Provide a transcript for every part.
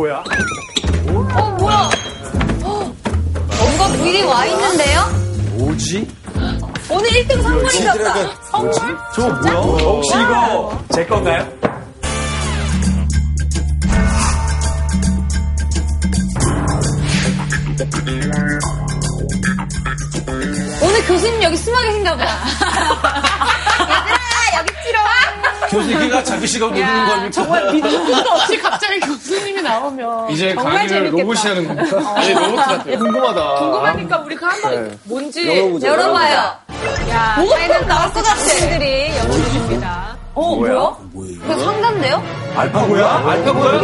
뭐야? 어, 뭐야? 어, 뭔가 미리 와 있는데요? 뭐지? 오늘 1등 선물인가 보다. 선물? 저거 뭐야? 혹시 이거 제 건가요? 오늘 교수님 여기 숨어 계신가 보다. 교수님이 자기 시간 모르는 겁니까? 정말 믿을 수도 없이 갑자기 교수님이 나오면 이제 정말 강의를. 로봇이 하는 겁니까? 아니, 로봇 같아요. 궁금하다. 궁금하니까 우리 그 한번 네. 뭔지 열어보자. 열어봐요. 야, 뭐가 나올 것 같아. 분들이 열어주십니다. 어, 뭐야? 이거 상자인데요? 알파고야? 알파고야?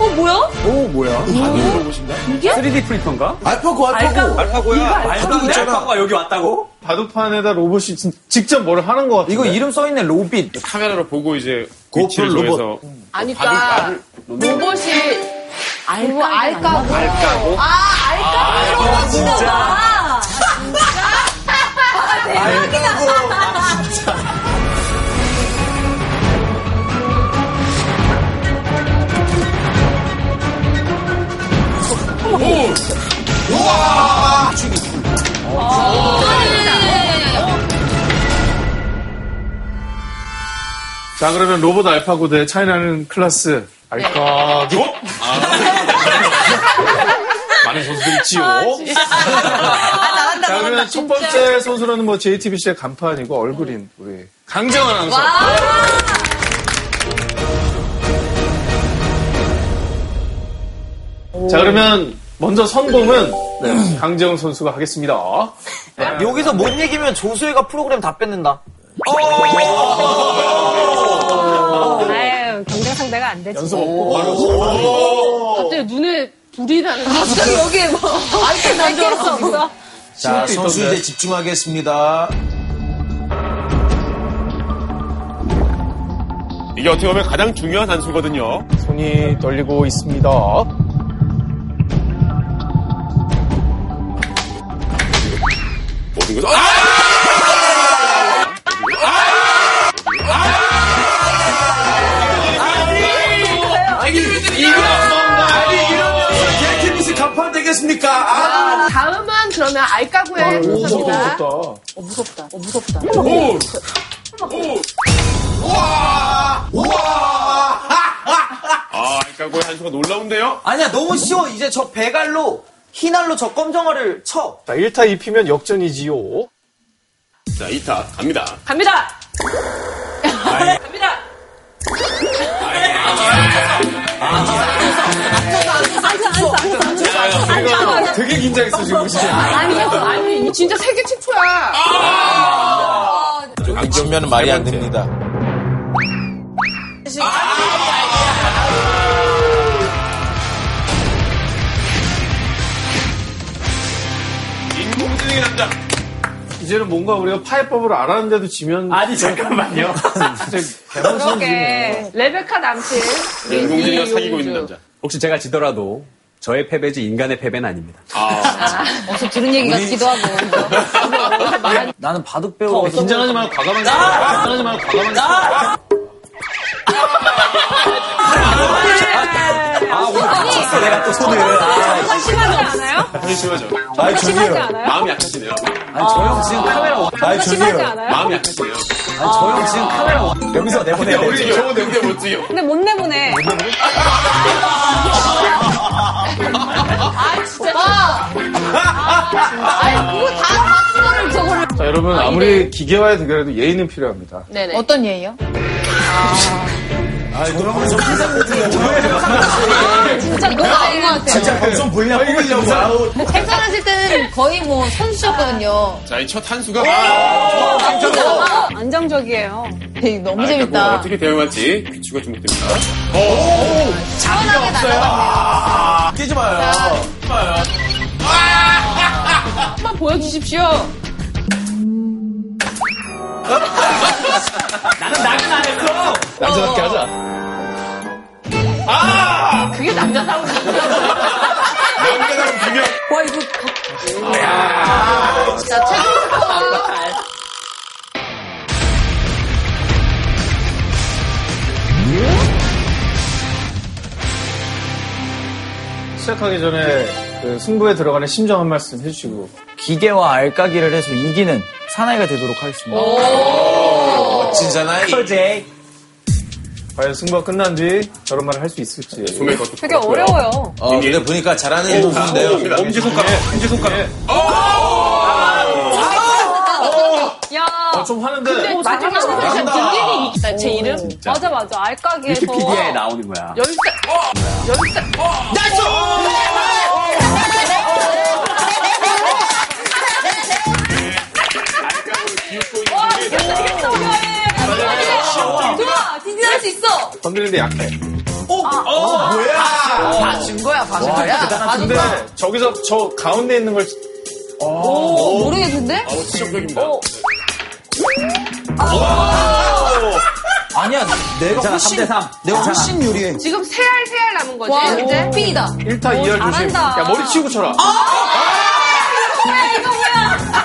어, 뭐야? 오, 뭐야? 이게? 3D 프린터인가? 알파고, 알파고. 알파고야? 알파고 있잖아. 알파고가 여기 왔다고? 바둑판에다 로봇이 진- 직접 뭘 하는 것 같아. 이거 이름 써있네, 로빗. 카메라로 보고 이제 고프로 위치를 로봇. 정해서 아니, 그러니까 로봇이 알고 알까고. 알까고? 아, 알까? 아, 진짜 봐. 아, 대박이다. 자, 그러면 로봇 알파고 대 차이나는 클래스 알까고? 많은 선수들이 있지요. 아, 나간다, 자, 그러면. 첫 번째 선수로는 뭐 JTBC의 간판이고 얼굴인 우리 강정원 아나운서. 자, 그러면 먼저 선봉은 강정원 선수가 하겠습니다. 여기서 못 이기면 조수혜가 프로그램 다 뺏는다. 아유, 경쟁 상대가 안 되지. 연습 없고 바로 갑자기 눈에 불이 나는 거 갑자기 여기에 뭐, 아이템 난줄 알았어. 자. 선수 이제 집중하겠습니다. 이게 어떻게 보면 가장 중요한 한 수거든요. 손이 떨리고 있습니다. 것을 아! 되겠습니까? 아, 다음은 그러면 알까구의 오, 순서입니다. 무섭다. 어, 무섭다. 어, 무섭다. 아, 알까고의 한 수가 놀라운데요? 아니야, 너무 쉬워. 이제 저 배갈로, 흰알로 저 검정알을 쳐. 자, 1타 2피면 역전이지요. 자, 2타 갑니다. 갑니다! 갑니다! 되게 긴장했어, 지금. 보시죠. 아니, 아니, 이 진짜 세계 최초야. 안전면은 말이 안 됩니다. 인 공지능의 남자. 이제는 뭔가 우리가 파해법을 알았는데도 지면. 아니, 잠깐만요. 그러게. 레베카 남친. 인공지능과 이용주. 사귀고 있는 남자. 혹시 제가 지더라도 저의 패배지 인간의 패배는 아닙니다. 어서 들은 얘기 같기도 하고. 나는 바둑 배우로. 긴장하지 말고 과감하게. 긴장하지 말고 과감하게. 내가 또 손을. 아, 심하지 않아요? 사실 심하죠. 아이, 심하지. 않아요? 마음이 약하시네요. 아니, 저형 지금 카메라, 아이, 심하지 저기요. 않아요? 마음이 약하시네요. 아니, 저형 지금 카메라 여기서 내보내야 우리 돼. 저거 내보내 못 찍어. 근데 못 내보내. 아, 진짜. 아니, 그거 다 맞추고를 저거를. 자, 여러분, 아무리 기계와의 대결에도 예의는 필요합니다. 네네. 어떤 예요? 아, 그러면 좀 진짜 너무 아닌 것 같아요. 진짜 방송 분량 뽑으려고. 아우, 태어나실 때는 거의 뭐 선수셨거든요. 자, 이 첫 한 수가. 안정적이에요. 되게 너무 아, 재밌다. 뭐 어떻게 대응할지 귀추가 주목됩니다. 시원하게 날아갔네요. 끼지 마요. 한번 보여주십시오. 나는 나는 안 했어. 남자답게 하자. 그게 남자다운 남자다운 두 명. 와, 이거. 자, 최종 스코어. 시작하기 전에 그 승부에 들어가는 심정 한 말씀 해주시고. 기계와 알까기를 해서 이기는 사나이가 되도록 하겠습니다. 멋진 사나이. 커제. 과연 승부가 끝난 뒤 저런 말을 할 수 있을지. 손에 것도 되게 어려워요. 어, 근데 보니까 잘하는 부분인데요. 엄지손가락, 엄지손가락. 야. 어, 좀 하는데. 마지막에 잘한다. 딘딘이 있다, 제 이름? 맞아, 맞아. 알까기에서. 위키피디아에 나오는 거야. 열쇠. 열쇠. 좋아, 딘딘 할 수 있어. 건드리는데 약해. 봐준 거야, 봐준 거야. 근데 저기서 저 가운데 있는 걸 오, 모르겠는데? 어, 시적적입니다. 아니야, 내가 훨씬, 3대3. 내가 훨씬 유리해. 지금 세알 세알 남은 거지? 와, 이제? 핀이다. 1타 2열 조심. 야, 머리 치우고 쳐라.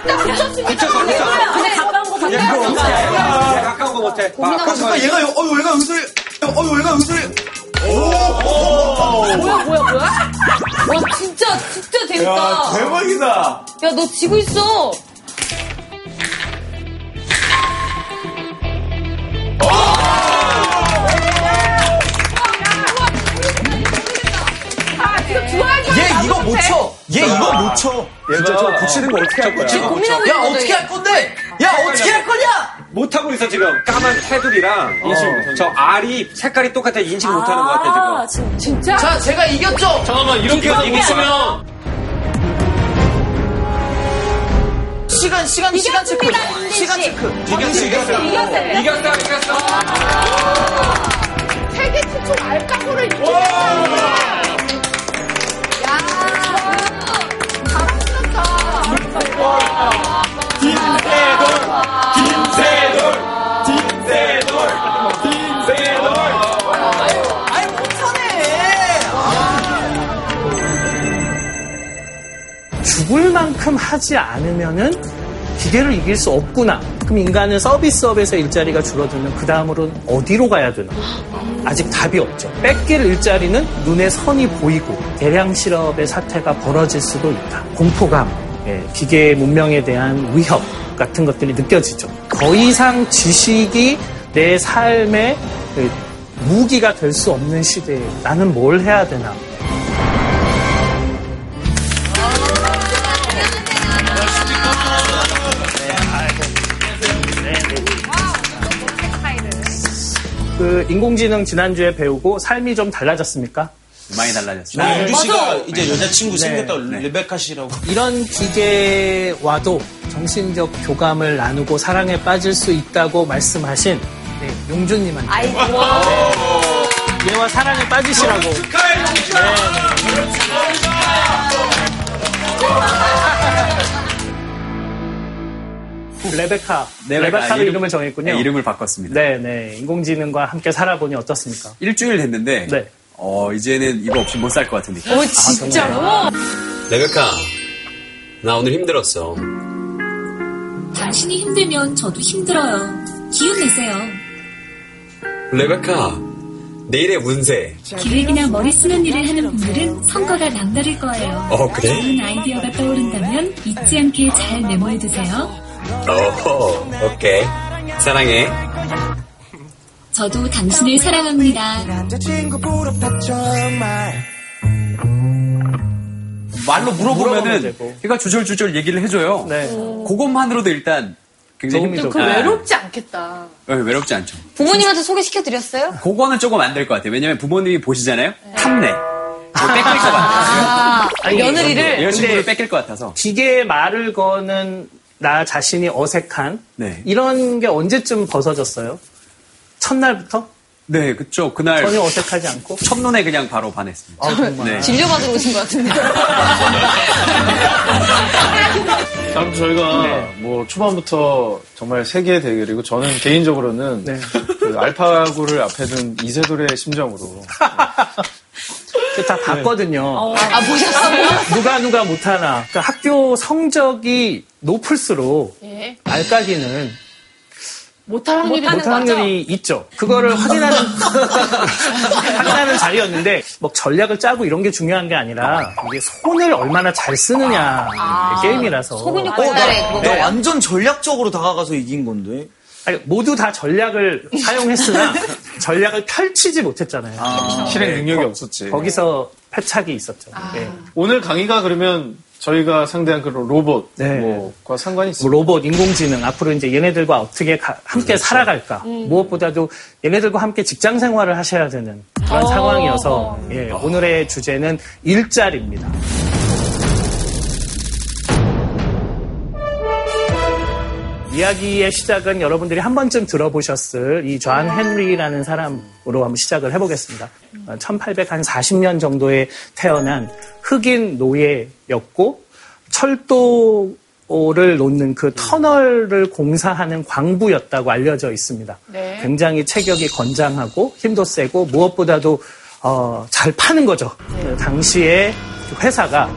그래, 가까운 거 같아. 가까운 거 못해. 잠깐 얘가 여- 어 얘가 여기서 어 얘가 여기서 뭐야, 뭐야, 뭐야? 와, 진짜, 진짜 재밌다. 대박이다. 야, 너 지고 있어. 얘 쳐. 얘 이거 못 쳐. 진짜 저 붙이는 거 어떻게 할 거야? 고민하고 야, 있는 거죠, 어떻게 할 건데? 야, 어떻게 할 거냐? 못하고 있어, 지금. 까만 테두리랑 인식, 저 알이 색깔이 똑같아. 인식 못하는 것 같아, 지금. 진짜? 자, 제가 이겼죠? 잠깐만, 이렇게 이겼으면. 시간, 시간, 시간 체크. 시간 체크. 이겼어 이겼어. 이겼어요. 이겼다, 이겼어. 세계 최초 알까고를 아이, 못하 죽을 만큼 하지 않으면은 기계를 이길 수 없구나. 그럼 인간은 서비스업에서 일자리가 줄어들면 그 다음으로는 어디로 가야 되나? 아직 답이 없죠. 뺏길 일자리는 눈에 선이 보이고 대량 실업의 사태가 벌어질 수도 있다. 공포감, 예, 기계 문명에 대한 위협 같은 것들이 느껴지죠. 더 이상 지식이 내 삶의 그 무기가 될 수 없는 시대에 나는 뭘 해야 되나? 그 인공지능 지난주에 배우고 삶이 좀 달라졌습니까? 많이 달라졌어. 윤주 씨가 이제 여자친구 생겼다 레베카 씨라고. 이런 기계와도 정신적 교감을 나누고 사랑에 빠질 수 있다고 말씀하신 네, 용준님한테 아이고. 얘와 사랑에 빠지시라고 레베카 레베카로 이름- 이름을 정했군요. 네, 이름을 바꿨습니다. 네, 네. 인공지능과 함께 살아보니 어떻습니까? 일주일 됐는데, 네. 어, 이제는 이거 없이 못 살 것 같은 느낌. 오, 진짜로? 레베카, 나 오늘 힘들었어. 당신이 힘들면 저도 힘들어요. 기운 내세요. 레베카, 내일의 운세. 기획이나 머리 쓰는 일을 하는 분들은 성과가 남다를 거예요. 어, 그래? 좋은 아이디어가 떠오른다면 잊지 않게 잘 메모해두세요. 어, 오케이. 사랑해. 저도 당신을 사랑합니다. 말로 물어보면 물어보면은. 걔가 주절주절 얘기를 해줘요. 네. 그것만으로도 일단 굉장히 힘들 되고. 그 외롭지 않겠다. 네, 외롭지 않죠. 부모님한테 소개시켜드렸어요? 그거는 조금 안 될 것 같아요. 왜냐면 부모님이 보시잖아요? 탐내. 저 뺏길 것 같아요. 아, 며느리를. 여자친구를 뺏길 것 같아서. 기계에 말을 거는 나 자신이 어색한 네. 이런 게 언제쯤 벗어졌어요? 첫날부터? 네, 그쵸. 그날 전혀 어색하지 않고? 첫눈에 그냥 바로 반했습니다. 아, 정말. 네. 진료받으러 오신 것 같은데. 아무튼 저희가 네. 뭐 초반부터 정말 세계의 대결이고 저는 개인적으로는 네. 그 알파고를 앞에 둔 이세돌의 심정으로 그다 봤거든요. 아, 보셨어요? 누가 누가 못하나. 그러니까 학교 성적이 높을수록 예. 알까기는 못할 확률이 못할 확률이 있죠. 그거를 확인하는 확인하는 자리였는데 뭐 전략을 짜고 이런 게 중요한 게 아니라 이게 손을 얼마나 잘 쓰느냐 게임이라서 소근육 어, 나, 발달에 그거. 나 완전 전략적으로 다가가서 이긴 건데. 아니, 모두 다 전략을 사용했으나 전략을 펼치지 못했잖아요. 실행 능력이 없었지. 거기서 패착이 있었죠. 예. 오늘 강의가 그러면 저희가 상대한 그런 로봇과 네. 상관이 뭐 있어요. 로봇, 인공지능 앞으로 이제 얘네들과 어떻게 가- 함께 살아갈까. 무엇보다도 얘네들과 함께 직장 생활을 하셔야 되는 그런 상황이어서 예, 오늘의 주제는 일자리입니다. 이야기의 시작은 여러분들이 한 번쯤 들어보셨을 이 존 헨리라는 사람으로 한번 시작을 해보겠습니다. 1840년 정도에 태어난 흑인 노예였고 철도를 놓는 그 터널을 공사하는 광부였다고 알려져 있습니다. 네. 굉장히 체격이 건장하고 힘도 세고 무엇보다도 어, 잘 파는 거죠. 당시에 회사가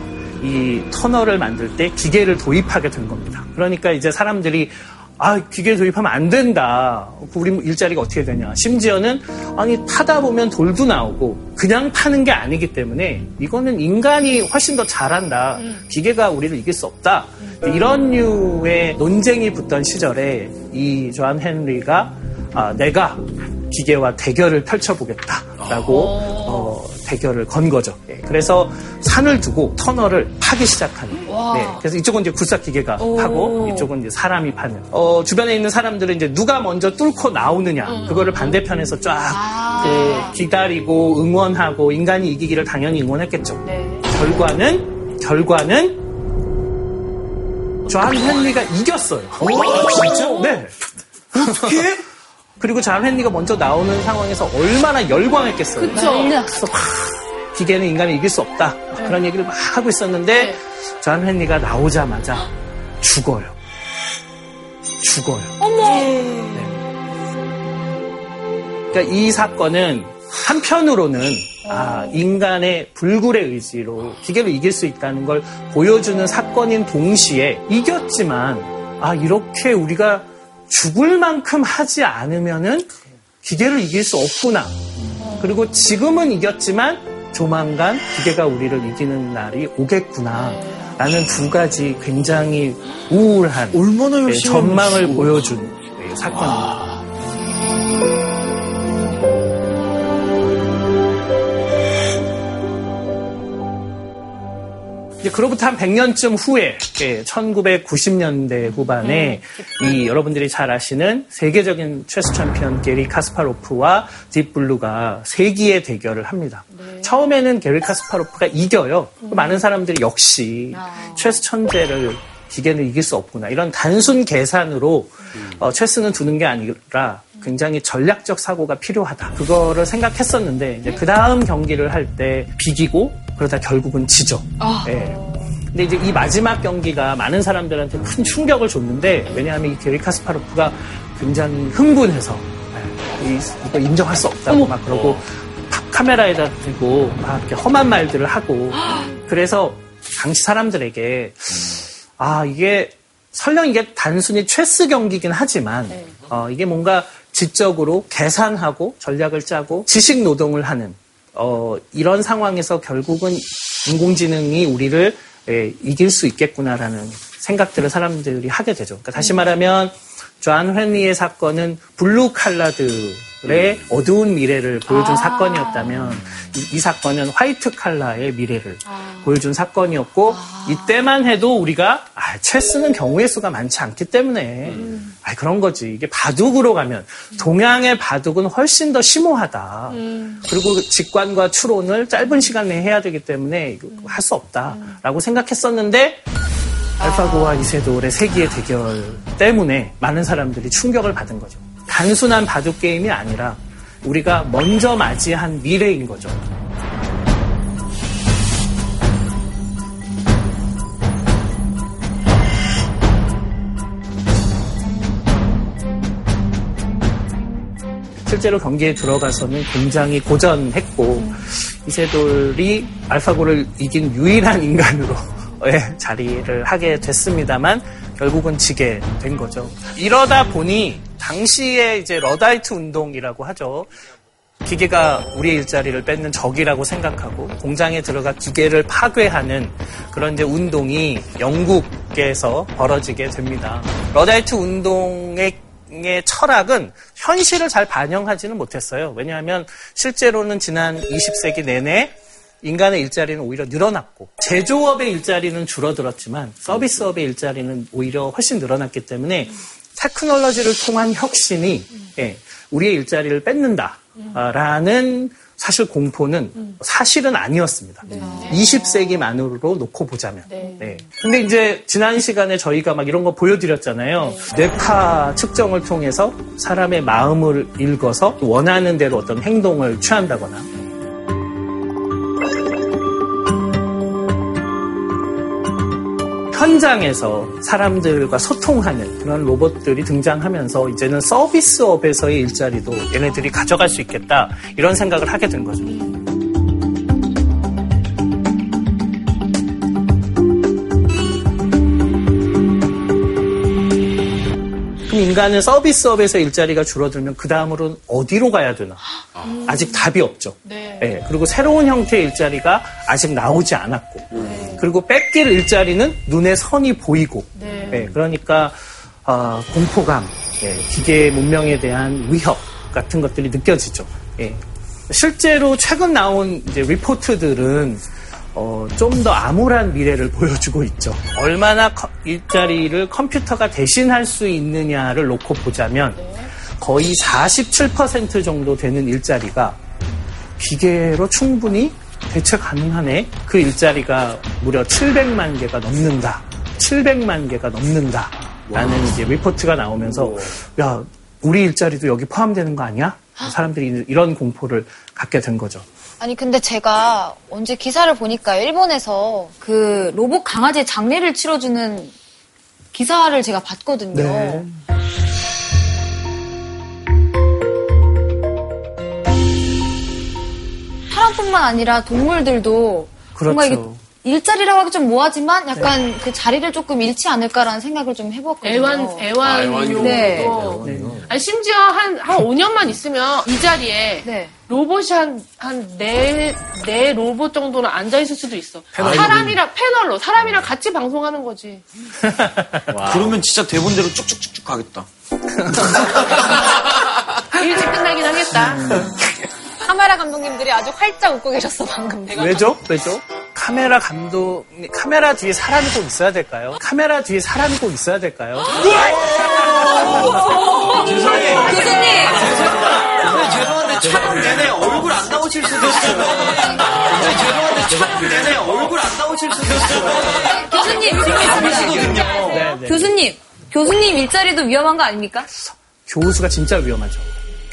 이 터널을 만들 때 기계를 도입하게 된 겁니다. 그러니까 이제 사람들이 아, 기계 도입하면 안 된다. 우리 일자리가 어떻게 되냐. 심지어는, 아니, 타다 보면 돌도 나오고, 그냥 파는 게 아니기 때문에, 이거는 인간이 훨씬 더 잘한다. 기계가 우리를 이길 수 없다. 이런 류의 논쟁이 붙던 시절에, 이 조한 헨리가, 아, 내가 기계와 대결을 펼쳐보겠다라고, 어, 대결을 건 거죠. 예, 그래서 산을 두고 터널을 파기 시작하는. 네, 그래서 이쪽은 이제 굴삭 기계가 파고 이쪽은 이제 사람이 파는. 어, 주변에 있는 사람들은 이제 누가 먼저 뚫고 나오느냐 그거를 반대편에서 쫙 그, 기다리고 응원하고 인간이 이기기를 당연히 응원했겠죠. 결과는 결과는 존 헨리가 이겼어요. 진짜? 네. 어떻게? 그리고 존 헨리가 먼저 나오는 상황에서 얼마나 열광했겠어요. 그쵸. 그래서 막 기계는 인간을 이길 수 없다. 그런 얘기를 막 하고 있었는데 존 헨리가 나오자마자 죽어요. 죽어요. 어머. 그러니까 이 사건은 한편으로는 아, 인간의 불굴의 의지로 기계를 이길 수 있다는 걸 보여주는 사건인 동시에 이겼지만 아 이렇게 우리가 죽을 만큼 하지 않으면은 기계를 이길 수 없구나. 그리고 지금은 이겼지만 조만간 기계가 우리를 이기는 날이 오겠구나. 라는 두 가지 굉장히 우울한 얼마나 네, 전망을. 보여준 네, 사건입니다. 이 그로부터 한 100년쯤 후에, 1990년대 후반에 이 여러분들이 잘 아시는 세계적인 체스 챔피언 게리 카스파로프와 딥블루가 세기의 대결을 합니다. 처음에는 게리 카스파로프가 이겨요. 많은 사람들이 역시 체스 천재를 기계는 이길 수 없구나. 이런 단순 계산으로 어, 체스는 두는 게 아니라 굉장히 전략적 사고가 필요하다. 그거를 생각했었는데 이제 그 다음 경기를 할 때 비기고 그러다 결국은 지죠. 예. 근데 이제 이 마지막 경기가 많은 사람들한테 큰 충격을 줬는데 왜냐하면 이 게리 카스파로프가 굉장히 흥분해서 예, 이- 이거 인정할 수 없다고 막 그러고 카- 카메라에다 대고 막 이렇게 험한 말들을 하고 그래서 당시 사람들에게 아, 이게 설령 이게 단순히 체스 경기긴 하지만 어, 이게 뭔가 지적으로 계산하고 전략을 짜고 지식 노동을 하는 어, 이런 상황에서 결국은 인공지능이 우리를 예, 이길 수 있겠구나라는 생각들을 사람들이 하게 되죠. 그러니까 다시 말하면 존 헨리의 사건은 블루 칼라들의 어두운 미래를 보여준 사건이었다면 이, 이 사건은 화이트 칼라의 미래를 보여준 사건이었고 이때만 해도 우리가 아, 체스는 경우의 수가 많지 않기 때문에 아, 그런 거지. 이게 바둑으로 가면 동양의 바둑은 훨씬 더 심오하다. 그리고 직관과 추론을 짧은 시간 내에 해야 되기 때문에 할 수 없다라고 생각했었는데 알파고와 이세돌의 세기의 대결 때문에 많은 사람들이 충격을 받은 거죠. 단순한 바둑 게임이 아니라 우리가 먼저 맞이한 미래인 거죠. 실제로 경기에 들어가서는 굉장히 고전했고 이세돌이 알파고를 이긴 유일한 인간으로 예, 자리를 하게 됐습니다만 결국은 지게 된 거죠. 이러다 보니 당시에 이제 러다이트 운동이라고 하죠. 기계가 우리의 일자리를 뺏는 적이라고 생각하고 공장에 들어가 기계를 파괴하는 그런 이제 운동이 영국에서 벌어지게 됩니다. 러다이트 운동의 의 철학은 현실을 잘 반영하지는 못했어요. 왜냐하면 실제로는 지난 20세기 내내 인간의 일자리는 오히려 늘어났고 제조업의 일자리는 줄어들었지만 서비스업의 일자리는 오히려 훨씬 늘어났기 때문에 테크놀로지를 통한 혁신이 예, 우리의 일자리를 뺏는다라는 사실 공포는 사실은 아니었습니다. 20세기만으로 놓고 보자면. 네. 근데 이제 지난 시간에 저희가 막 이런 거 보여드렸잖아요. 뇌파 측정을 통해서 사람의 마음을 읽어서 원하는 대로 어떤 행동을 취한다거나 현장에서 사람들과 소통하는 그런 로봇들이 등장하면서 이제는 서비스업에서의 일자리도 얘네들이 가져갈 수 있겠다 이런 생각을 하게 된 거죠. 그럼 인간은 서비스업에서 일자리가 줄어들면 그 다음으로는 어디로 가야 되나? 아직 답이 없죠. 네, 그리고 새로운 형태의 일자리가 아직 나오지 않았고, 그리고 뺏길 일자리는 눈에 선이 보이고, 네, 그러니까 어, 공포감, 예, 기계 문명에 대한 위협 같은 것들이 느껴지죠. 예. 실제로 최근 나온 이제 리포트들은 어, 좀 더 암울한 미래를 보여주고 있죠. 얼마나 커- 일자리를 컴퓨터가 대신할 수 있느냐를 놓고 보자면 거의 47% 정도 되는 일자리가 기계로 충분히 대체 가능하네. 그 일자리가 무려 700만 개가 넘는다. 700만 개가 넘는다. 라는 이제 리포트가 나오면서 야, 우리 일자리도 여기 포함되는 거 아니야? 사람들이 이런 공포를 갖게 된 거죠. 아니 근데 제가 언제 기사를 보니까 일본에서 그 로봇 강아지 장례를 치러주는 기사를 제가 봤거든요. 네. 사람뿐만 아니라 동물들도 뭔가 이게 그렇죠. 일자리라고 하기 좀 뭐하지만 약간 그 자리를 조금 잃지 않을까라는 생각을 좀 해봤거든요. 애완, 애완용도. 네. 아니, 심지어 한, 한 5년만 있으면 이 자리에 네. 로봇이 한, 한 네, 네 로봇 정도는 앉아있을 수도 있어. 사람이랑, 패널로, 사람이랑 같이 방송하는 거지. 그러면 진짜 대본대로 쭉쭉쭉쭉 가겠다. 일찍 끝나긴 하겠다. 카메라 감독님들이 아주 활짝 웃고 계셨어 방금. 내가 왜죠? 왜죠? 카메라 감독, 카메라 뒤에 사람이 꼭 있어야 될까요? 카메라 뒤에 사람이 꼭 있어야 될까요? 죄송해요. 교수님 죄송한데 촬영 내내 얼굴 안 나오실 수도 있어요. 죄송한데 촬영 내내 얼굴 안 나오실 수도 있어요. 교수님 아니시거든요. 네, 네. 교수님 교수님 일자리도 위험한 거 아닙니까? 교수가 진짜 위험하죠.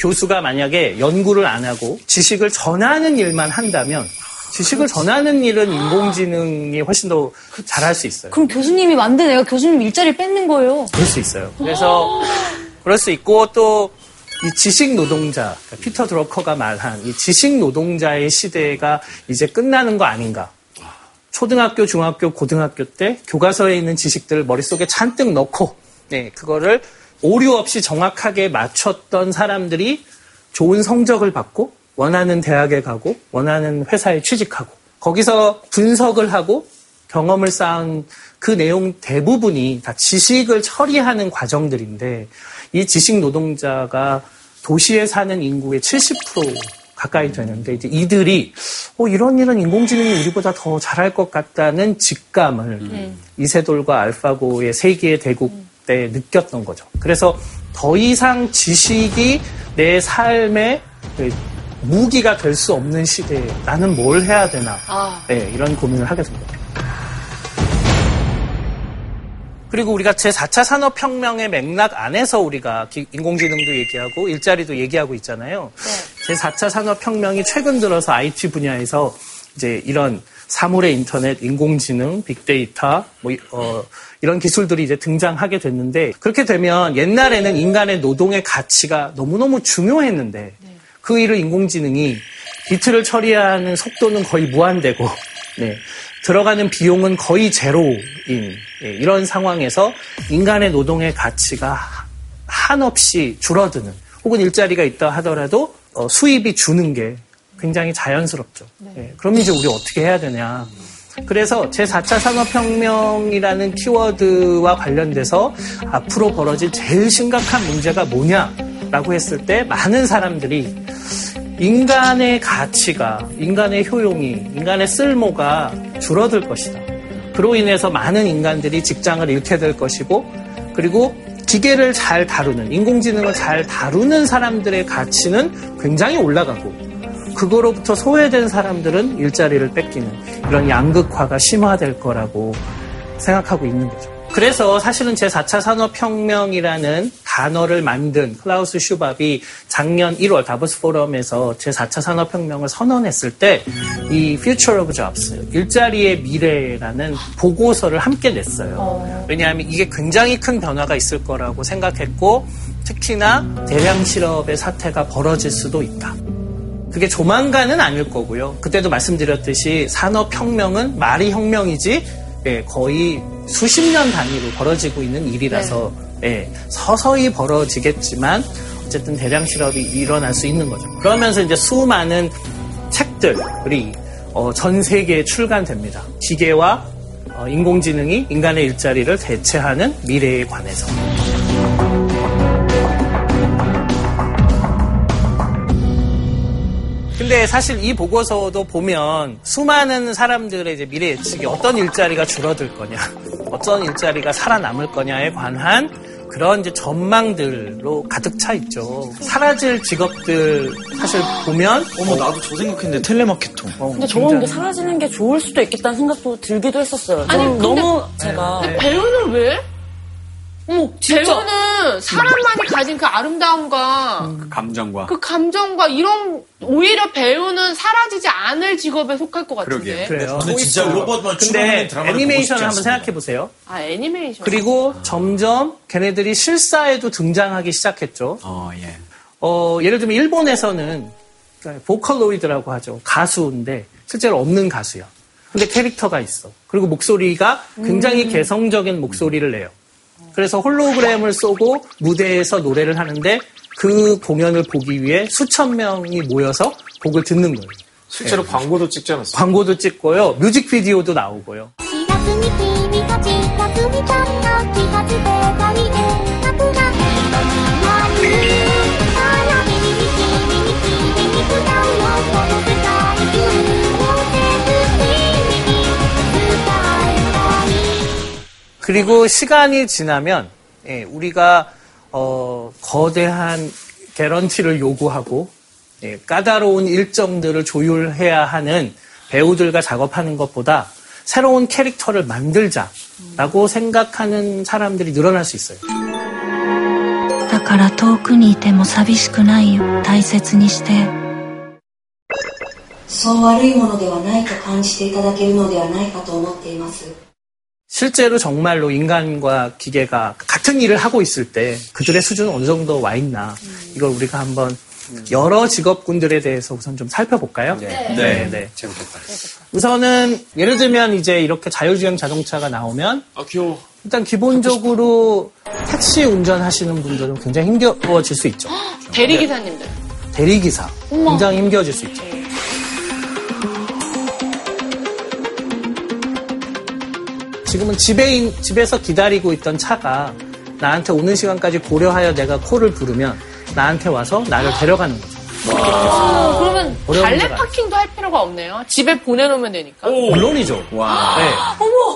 교수가 만약에 연구를 안 하고 지식을 전하는 일만 한다면 지식을 전하는 일은 인공지능이 훨씬 더 잘할 수 있어요. 그럼 교수님이 만든 애가 교수님 일자리 뺏는 거예요. 그럴 수 있어요. 그래서 그럴 수 있고 또 이 지식 노동자, 그러니까 피터 드러커가 말한 이 지식 노동자의 시대가 이제 끝나는 거 아닌가. 초등학교, 중학교, 고등학교 때 교과서에 있는 지식들을 머릿속에 잔뜩 넣고, 네, 그거를 오류 없이 정확하게 맞췄던 사람들이 좋은 성적을 받고, 원하는 대학에 가고, 원하는 회사에 취직하고, 거기서 분석을 하고, 경험을 쌓은 그 내용 대부분이 다 지식을 처리하는 과정들인데, 이 지식 노동자가 도시에 사는 인구의 70% 가까이 되는데 이제 이들이 어, 이런 일은 인공지능이 우리보다 더 잘할 것 같다는 직감을 이세돌과 알파고의 세계의 대국 때 느꼈던 거죠. 그래서 더 이상 지식이 내 삶의 그 무기가 될 수 없는 시대에 나는 뭘 해야 되나 네, 이런 고민을 하게 된 거죠. 그리고 우리가 제4차 산업혁명의 맥락 안에서 우리가 기- 인공지능도 얘기하고 일자리도 얘기하고 있잖아요. 제4차 산업혁명이 최근 들어서 IT 분야에서 이제 이런 사물의 인터넷, 인공지능, 빅데이터, 뭐, 이- 어, 이런 기술들이 이제 등장하게 됐는데 그렇게 되면 옛날에는 인간의 노동의 가치가 너무너무 중요했는데 그 일을 인공지능이 비트를 처리하는 속도는 거의 무한대고 네. 들어가는 비용은 거의 제로인 예, 이런 상황에서 인간의 노동의 가치가 한없이 줄어드는 혹은 일자리가 있다 하더라도 어, 수입이 주는 게 굉장히 자연스럽죠. 예, 그럼 이제 우리 어떻게 해야 되냐. 그래서 제4차 산업혁명이라는 키워드와 관련돼서 앞으로 벌어질 제일 심각한 문제가 뭐냐라고 했을 때 많은 사람들이 인간의 가치가, 인간의 효용이, 인간의 쓸모가 줄어들 것이다. 그로 인해서 많은 인간들이 직장을 잃게 될 것이고, 그리고 기계를 잘 다루는, 인공지능을 잘 다루는 사람들의 가치는 굉장히 올라가고, 그거로부터 소외된 사람들은 일자리를 뺏기는 이런 양극화가 심화될 거라고 생각하고 있는 거죠. 그래서 사실은 제4차 산업혁명이라는 단어를 만든 클라우스 슈밥이 작년 1월 다보스 포럼에서 제4차 산업혁명을 선언했을 때 이 Future of Jobs, 일자리의 미래라는 보고서를 함께 냈어요. 왜냐하면 이게 굉장히 큰 변화가 있을 거라고 생각했고 특히나 대량 실업의 사태가 벌어질 수도 있다. 그게 조만간은 아닐 거고요. 그때도 말씀드렸듯이 산업혁명은 말이 혁명이지 예, 거의 수십 년 단위로 벌어지고 있는 일이라서 예, 서서히 벌어지겠지만 어쨌든 대량 실업이 일어날 수 있는 거죠. 그러면서 이제 수많은 책들이 어, 전 세계에 출간됩니다. 기계와 어, 인공지능이 인간의 일자리를 대체하는 미래에 관해서. 근데 사실 이 보고서도 보면 수많은 사람들의 이제 미래 예측이 어떤 일자리가 줄어들 거냐, 어떤 일자리가 살아남을 거냐에 관한 그런 이제 전망들로 가득 차 있죠. 사라질 직업들 사실 보면 어머 나도 저 생각했는데 텔레마케통. 어, 근데 저건 게 굉장히- 사라지는 게 좋을 수도 있겠다는 생각도 들기도 했었어요. 아니, 너무 제가 배우는 왜? 어머, 배우는 사람만이 가진 그 아름다움과 감정과. 그 감정과 이런 오히려 배우는 사라지지 않을 직업에 속할 것 같은데. 그러게. 그래요. 근데 진짜 로봇만 근데 드라마를 애니메이션을 한번 않습니다. 생각해 보세요. 아 애니메이션. 그리고 점점 걔네들이 실사에도 등장하기 시작했죠. 어, 예. 어, 예를 들면 일본에서는 보컬로이드라고 하죠. 가수인데 실제로 없는 가수야. 근데 캐릭터가 있어. 그리고 목소리가 굉장히 개성적인 목소리를 내요. 그래서 홀로그램을 쏘고 무대에서 노래를 하는데 그 공연을 보기 위해 수천 명이 모여서 곡을 듣는 거예요. 실제로 광고도 찍지 않았어요? 광고도 찍고요. 뮤직비디오도 나오고요. 그리고 시간이 지나면 예, 우리가 어, 거대한 개런티를 요구하고 예, 까다로운 일정들을 조율해야 하는 배우들과 작업하는 것보다 새로운 캐릭터를 만들자라고 생각하는 사람들이 늘어날 수 있어요. だから遠くにいても寂しくないよ大切にしてそう悪いものではないと感じていただけるのではないかと思っています。 실제로 정말로 인간과 기계가 같은 일을 하고 있을 때 그들의 수준은 어느 정도 와 있나 이걸 우리가 한번 여러 직업군들에 대해서 우선 좀 살펴볼까요? 네. 네, 네. 재밌겠다. 우선은 예를 들면 이제 이렇게 자율주행 자동차가 나오면 아, 귀여워. 일단 기본적으로 택시 운전하시는 분들은 굉장히 힘겨워질 수 있죠. 대리 기사님들. 대리기사. 굉장히 힘겨워질 수 있죠. 지금은 집에 있- 집에서 기다리고 있던 차가 나한테 오는 시간까지 고려하여 내가 콜을 부르면 나한테 와서 나를 데려가는 거죠. 어, 그러면 어려운 발레 문제가 파킹도 할 필요가 없네요. 집에 보내놓으면 되니까. 물론이죠. 와. 네.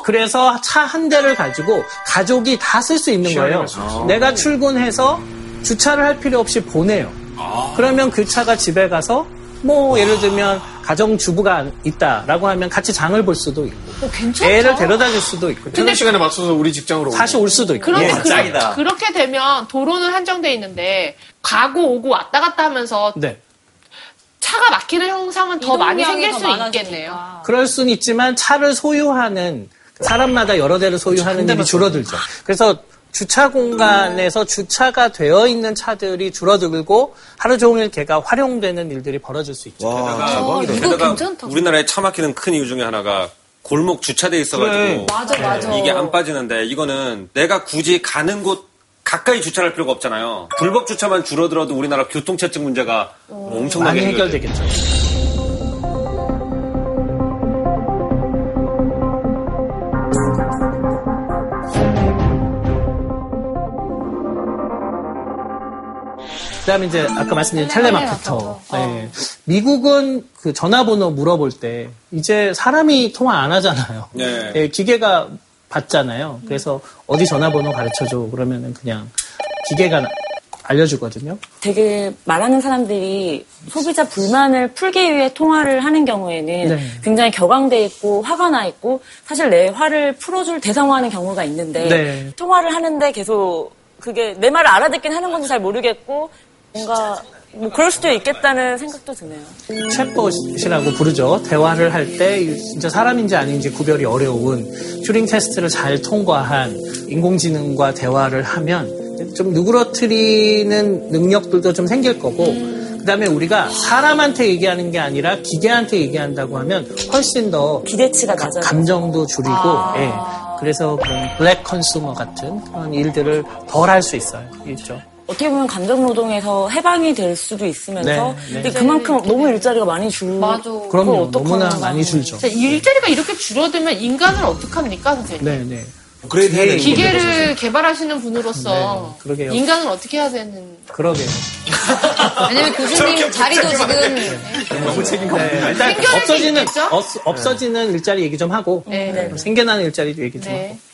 그래서 차 한 대를 가지고 가족이 다 쓸 수 있는 거예요. 내가 출근해서 주차를 할 필요 없이 보내요. 그러면 그 차가 집에 가서 뭐 예를 들면 가정 주부가 있다라고 하면 같이 장을 볼 수도 있고 어, 괜찮다. 애를 데려다 줄 수도 있고 퇴근 시간에 맞춰서 우리 직장으로 오고. 다시 올 수도 있고 그런데 예. 그, 짱이다. 그렇게 되면 도로는 한정돼 있는데 가고 오고 왔다 갔다 하면서 네. 차가 막히는 형상은 더 많이 생길 수. 있겠네요. 그럴 수는 있지만 차를 소유하는 사람마다 여러 대를 소유하는 일이 줄어들죠. 그래서 주차 공간에서 주차가 되어 있는 차들이 줄어들고 하루 종일 걔가 활용되는 일들이 벌어질 수 있죠. 와, 이거 게다가 괜찮다. 우리나라에 차 막히는 큰 이유 중에 하나가 골목 주차돼 있어가지고 그래. 맞아, 맞아. 이게 안 빠지는데 이거는 내가 굳이 가는 곳 가까이 주차할 필요가 없잖아요. 불법 주차만 줄어들어도 우리나라 교통체증 문제가 엄청나게 많이 해결되겠죠. 그다음에 이제 아까 말씀드린 텔레마케터. 네. 미국은 그 전화번호 물어볼 때 이제 사람이 통화 안 하잖아요. 네. 예, 기계가 받잖아요. 그래서 어디 전화번호 가르쳐줘 그러면은 그냥 기계가 나- 알려주거든요. 되게 말하는 사람들이 소비자 불만을 풀기 위해 통화를 하는 경우에는 네. 굉장히 격앙돼 있고 화가 나 있고 사실 내 화를 풀어줄 대상화하는 경우가 있는데 네. 통화를 하는데 계속 그게 내 말을 알아듣긴 하는 건지 잘 모르겠고 뭔가 뭐 그럴 수도 있겠다는 생각도 드네요. 챗봇이라고 부르죠. 대화를 할 때 진짜 사람인지 아닌지 구별이 어려운 튜링 테스트를 잘 통과한 인공지능과 대화를 하면 좀 누그러뜨리는 능력들도 좀 생길 거고 그다음에 우리가 사람한테 얘기하는 게 아니라 기계한테 얘기한다고 하면 훨씬 더 기대치가 낮아요. 감정도 줄이고 예. 그래서 그런 black consumer 같은 그런 일들을 덜 할 수 있어요. 있죠. 어떻게 보면 감정 노동에서 해방이 될 수도 있으면서 네, 네. 근데 그만큼 너무 일자리가 많이 줄고 맞아. 그럼요. 너무나 많이 줄죠. 자, 일자리가 이렇게 줄어들면 인간을 어떡합니까, 선생님? 네, 네. 되는 기계를 개발하시는 분으로서 네, 그러게요. 인간을 어떻게 해야 되는 그러게요. 왜냐면 교수님 자리도 지금 너무 책임감. 네, 일단 생겨날 수 없어지는? 없, 없어지는 일자리 얘기 좀 하고 네, 네. 생겨나는 일자리도 얘기 좀 네. 하고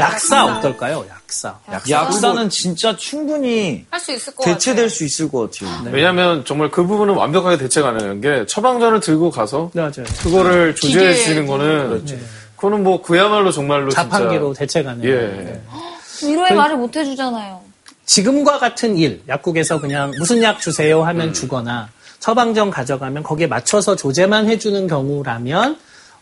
약사 어떨까요? 약사. 약사는 진짜 충분히 할 수 있을 것 같아요. 대체될 수 있을 것 같아요. 왜냐면 정말 그 부분은 완벽하게 대체 가능한 게 처방전을 들고 가서 네, 맞아요. 그거를 조제해 주는 거는 네. 그거는 뭐 그야말로 정말로 자판기로 대체 가능. 예. 위로의 말을 못 해주잖아요. 지금과 같은 일, 약국에서 그냥 무슨 약 주세요 하면 주거나 처방전 가져가면 거기에 맞춰서 조제만 해주는 경우라면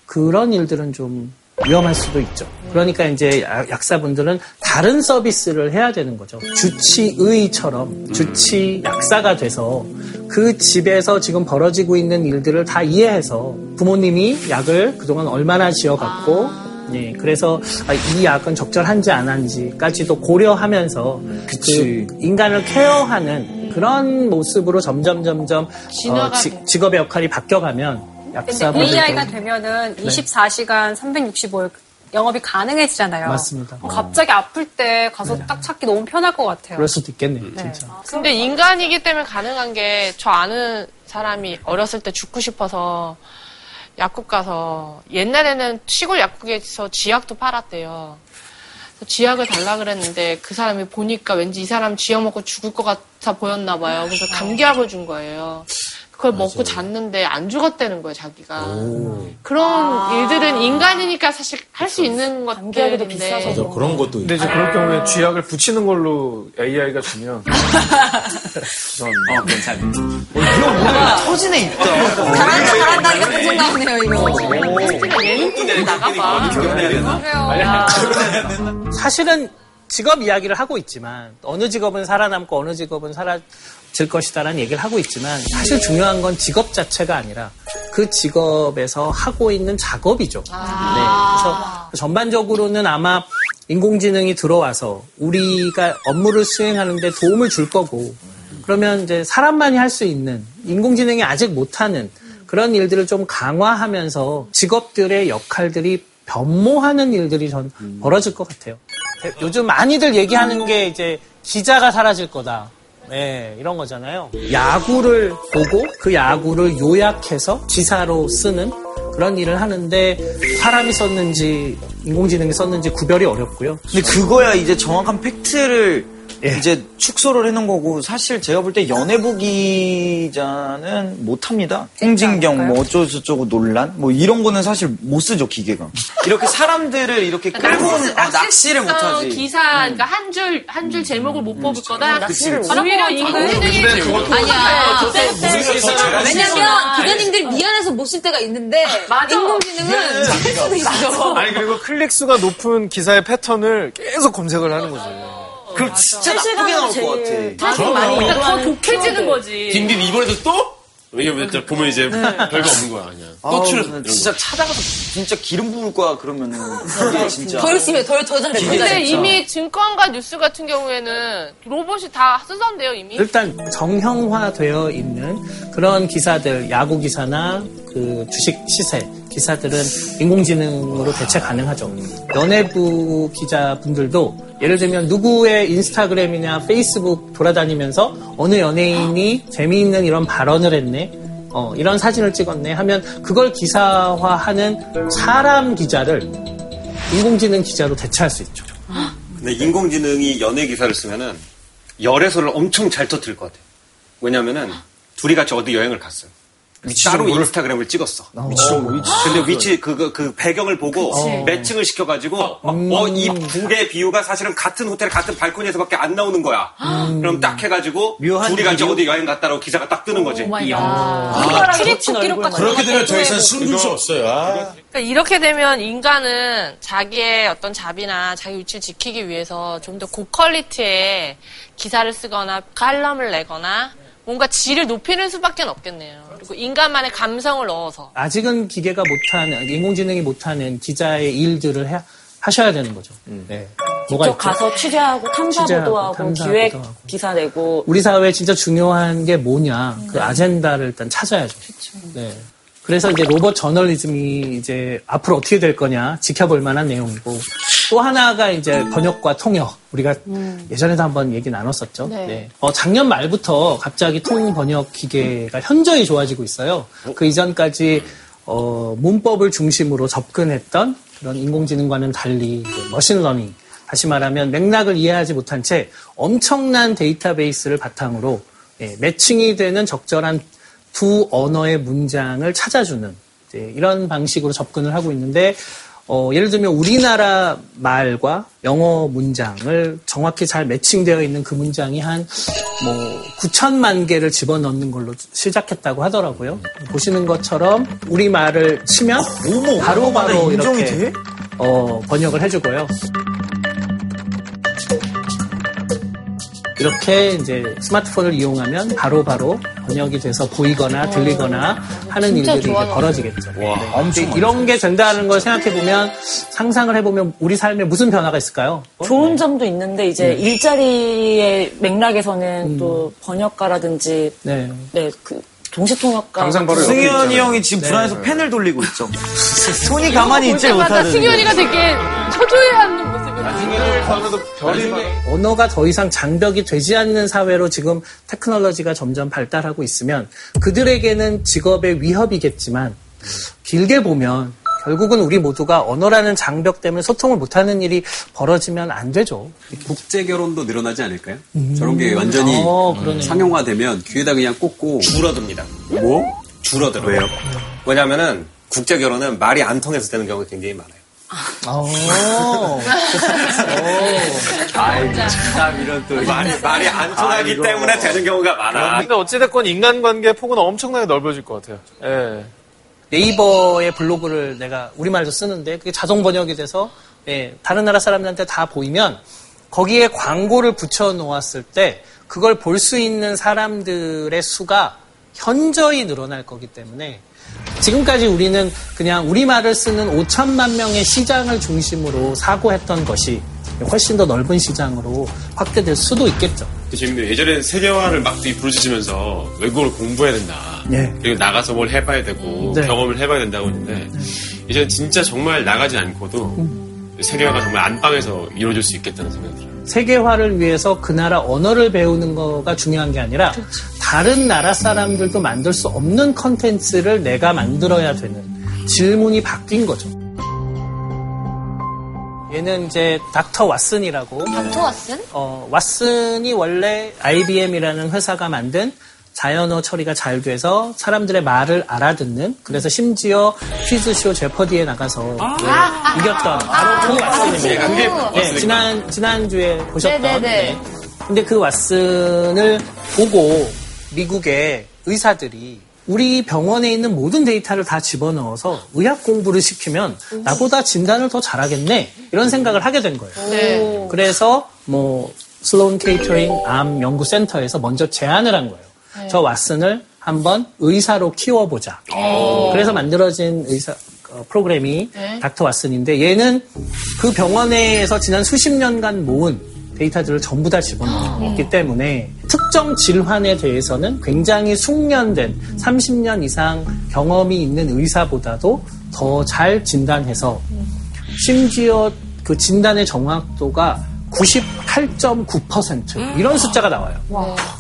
그런 일들은 좀 위험할 수도 있죠. 그러니까 이제 약- 약사분들은 다른 서비스를 해야 되는 거죠. 주치의처럼 주치 약사가 돼서 그 집에서 지금 벌어지고 있는 일들을 다 이해해서 부모님이 약을 그동안 얼마나 지어갔고 예, 그래서 아, 이 약은 적절한지 안 한지까지도 고려하면서 그치. 그 인간을 케어하는 그런 모습으로 점점 점점 어, 지-. 직업의 역할이 바뀌어가면 근데 AI가 되면은 24시간 365일 영업이 가능해지잖아요. 맞습니다. 그럼 갑자기 아플 때 가서 딱 찾기 너무 편할 것 같아요. 그럴 수도 있겠네요, 진짜. 근데 인간이기 때문에 가능한 게 저 아는 사람이 어렸을 때 죽고 싶어서 약국 가서 옛날에는 시골 약국에서 쥐약도 팔았대요. 쥐약을 달라 그랬는데 그 사람이 보니까 왠지 이 사람 쥐약 먹고 죽을 것 같아 보였나 봐요. 그래서 감기약을 준 거예요. 그걸 먹고 잤는데 안 죽었다는 거예요, 자기가. 그런 일들은 인간이니까 사실 할 수 있는 것들인데. 비싸서 맞아, 그런 것도 근데 이제 그럴 경우에 쥐약을 붙이는 걸로 AI가 주면. 우선 어, 괜찮네. 터진애 있다. 잘한다, 잘한다. 이거 계속 나오네요, 이거. 진짜 예능 프로그램 나가봐. 사실은 직업 이야기를 하고 있지만 어느 직업은 살아남고 어느 직업은 사라 질 것이다라는 얘기를 하고 있지만 사실 중요한 건 직업 자체가 아니라 그 직업에서 하고 있는 작업이죠. 네. 그래서 전반적으로는 아마 인공지능이 들어와서 우리가 업무를 수행하는데 도움을 줄 거고 그러면 이제 사람만이 할 수 있는 인공지능이 아직 못하는 그런 일들을 좀 강화하면서 직업들의 역할들이 변모하는 일들이 전 벌어질 것 같아요. 요즘 많이들 얘기하는 게 이제 기자가 사라질 거다. 네, 이런 거잖아요. 야구를 보고 그 야구를 요약해서 지사로 쓰는 그런 일을 하는데 사람이 썼는지 인공지능이 썼는지 구별이 어렵고요. 근데 그거야 이제 정확한 팩트를 예. 이제 축소를 해놓은 거고 사실 제가 볼 때 연예부 기자는 못합니다. 홍진경 뭐 어쩌고 저쩌고 논란 뭐 이런 거는 사실 못 쓰죠 기계가. 이렇게 사람들을 이렇게 끌고 오는 아, 낚시를 못하지. 기사, 그러니까 한 줄, 한 줄 제목을 못 뽑을 거다. 낚시를 그치. 오히려 인공지능이 아니야. 네. 왜냐면 기자님들이 미안해서 못 쓸 때가 있는데 인공지능은 쓸 수도 있어. 아니 그리고 클릭 수가 높은 기사의 패턴을 계속 검색을 하는 거죠. 그럼 진짜 나쁘게 나올 것 같아. 트래픽 많이 그러니까 더 독해지는. 거지. 김빈 이번에도 또? 왜냐면 일단 보면 이제 별거 없는 거야 그냥. 또 출연. 진짜 찾아가서 진짜 기름 부을 거야 그러면은 이게 진짜 더 열심히 해, 더, 더 잘해, 더 근데. 이미 증권가 뉴스 같은 경우에는 로봇이 다 쓰던데요 이미. 일단 정형화되어 있는 그런 기사들, 야구 기사나 그 주식 시세 기사들은 인공지능으로 대체 가능하죠. 연예부 기자분들도 예를 들면 누구의 인스타그램이나 페이스북 돌아다니면서 어느 연예인이 재미있는 이런 발언을 했네. 어, 이런 사진을 찍었네 하면 그걸 기사화하는 사람 기자를 인공지능 기자로 대체할 수 있죠. 근데 인공지능이 연예 기사를 쓰면은 열애설을 엄청 잘 터뜨릴 것 같아요. 왜냐면은 둘이 같이 어디 여행을 갔어요. 따로 인스타그램을 찍었어. 근데 위치 그, 그 배경을 보고 매칭을 시켜가지고 어이 둘의 비유가 사실은 같은 호텔 같은 발코니에서밖에 안 나오는 거야. 그럼 딱 해가지고 둘이 같이? 어디 여행 갔다라고 기사가 딱 뜨는 거지. 그렇게 되면 더 이상 숨길 수 없어요. 아. 그러니까 이렇게 되면 인간은 자기의 어떤 자비나 자기 위치를 지키기 위해서 좀 더 고퀄리티의 기사를 쓰거나 칼럼을 내거나 뭔가 질을 높이는 수밖에 없겠네요. 그리고 인간만의 감성을 넣어서. 아직은 기계가 못하는 인공지능이 못하는 기자의 일들을 해- 하셔야 되는 거죠. 네. 뭐가 직접? 가서 취재하고 탐사 보도 취재하고, 하고 탐사보도 기획 하고. 기사 내고 우리 사회에 진짜 중요한 게 뭐냐 그 아젠다를 일단 찾아야죠. 네. 그래서 이제 로봇 저널리즘이 이제 앞으로 어떻게 될 거냐 지켜볼 만한 내용이고 또 하나가 이제 번역과 통역 우리가 예전에도 한번 얘기 나눴었죠. 네. 어, 작년 말부터 갑자기 통 번역 기계가 현저히 좋아지고 있어요. 그 이전까지 어, 문법을 중심으로 접근했던 그런 인공지능과는 달리 그 machine learning 다시 말하면 맥락을 이해하지 못한 채 엄청난 데이터베이스를 바탕으로 예, 매칭이 되는 적절한 두 언어의 문장을 찾아주는 이런 방식으로 접근을 하고 있는데 어, 예를 들면 우리나라 말과 영어 문장을 정확히 잘 매칭되어 있는 그 문장이 한 뭐 9천만 개를 집어넣는 걸로 시작했다고 하더라고요. 보시는 것처럼 우리 말을 치면 바로 바로 이렇게 돼? 어, 번역을 해주고요. 이렇게 이제 스마트폰을 이용하면 바로 바로 번역이 돼서 보이거나 들리거나 하는 진짜 일들이 이제. 벌어지겠죠. 네. 근데 이런 게 된다는 걸 생각해 보면 상상을 해보면 우리 삶에 무슨 변화가 있을까요? 좋은 점도 있는데 이제 음. 일자리의 맥락에서는 또 번역가라든지 네. 네, 그 동시통역가 승현이 있잖아요. 형이 지금 불안해서 펜을 돌리고 있죠. 손이 가만히 때마다 못하는. 승현이가 되게 초조해하는 언어가 더 이상 장벽이 되지 않는 사회로 지금 테크놀로지가 점점 발달하고 있으면 그들에게는 직업의 위협이겠지만 길게 보면 결국은 우리 모두가 언어라는 장벽 때문에 소통을 못하는 일이 벌어지면 안 되죠. 국제 결혼도 늘어나지 않을까요? 저런 게 완전히 어. 상용화되면 귀에다 그냥 꽂고 줄어듭니다. 뭐? 줄어들어요. 왜요? 왜냐면은 국제 결혼은 말이 안 통해서 되는 경우가 굉장히 많아요. 어. 아이고, 참 이런 또. 말이, 말이 안 통하기 아이고. 때문에 되는 경우가 많아. 근데 어찌됐건 인간관계 폭은 엄청나게 넓어질 것 같아요. 예. 네이버의 블로그를 내가 우리말로 쓰는데 그게 자동 번역이 돼서 예, 다른 나라 사람들한테 다 보이면 거기에 광고를 붙여 놓았을 때 그걸 볼 수 있는 사람들의 수가 현저히 늘어날 거기 때문에 지금까지 우리는 그냥 우리말을 쓰는 5천만 명의 시장을 중심으로 사고했던 것이 훨씬 더 넓은 시장으로 확대될 수도 있겠죠. 재밌네요. 예전에는 세계화를 막 되게 부르짖으면서 외국어를 공부해야 된다. 네. 그리고 나가서 뭘 해봐야 되고 네. 경험을 해봐야 된다고 했는데 이제 진짜 정말 나가지 않고도 세계화가 정말 안방에서 이루어질 수 있겠다는 생각이 들어요. 세계화를 위해서 그 나라 언어를 배우는 거가 중요한 게 아니라 다른 나라 사람들도 만들 수 없는 컨텐츠를 내가 만들어야 되는 질문이 바뀐 거죠. 얘는 이제 닥터 왓슨이라고 닥터 왓슨? 어, 왓슨이 원래 IBM이라는 회사가 만든 자연어 처리가 잘 돼서 사람들의 말을 알아듣는 그래서 심지어 퀴즈쇼 제퍼디에 나가서 네, 이겼던 바로 그 왓슨입니다. 그게 네, 지난 지난주에 보셨던. 네네네. 네. 근데 그 왓슨을 보고 미국의 의사들이 우리 병원에 있는 모든 데이터를 다 집어넣어서 의학 공부를 시키면 나보다 진단을 더 잘하겠네 이런 생각을 하게 된 거예요. 네. 그래서 뭐 슬론 케이터링 암 연구 센터에서 먼저 제안을 한 거예요. 저 왓슨을 한번 의사로 키워보자. 오. 그래서 만들어진 의사 어, 프로그램이 네. 닥터 왓슨인데 얘는 그 병원에서 지난 수십 년간 모은 데이터들을 전부 다 집어넣었기 때문에 특정 질환에 대해서는 굉장히 숙련된 30년 이상 경험이 있는 의사보다도 더 잘 진단해서 심지어 그 진단의 정확도가 98.9% 이런 숫자가 나와요.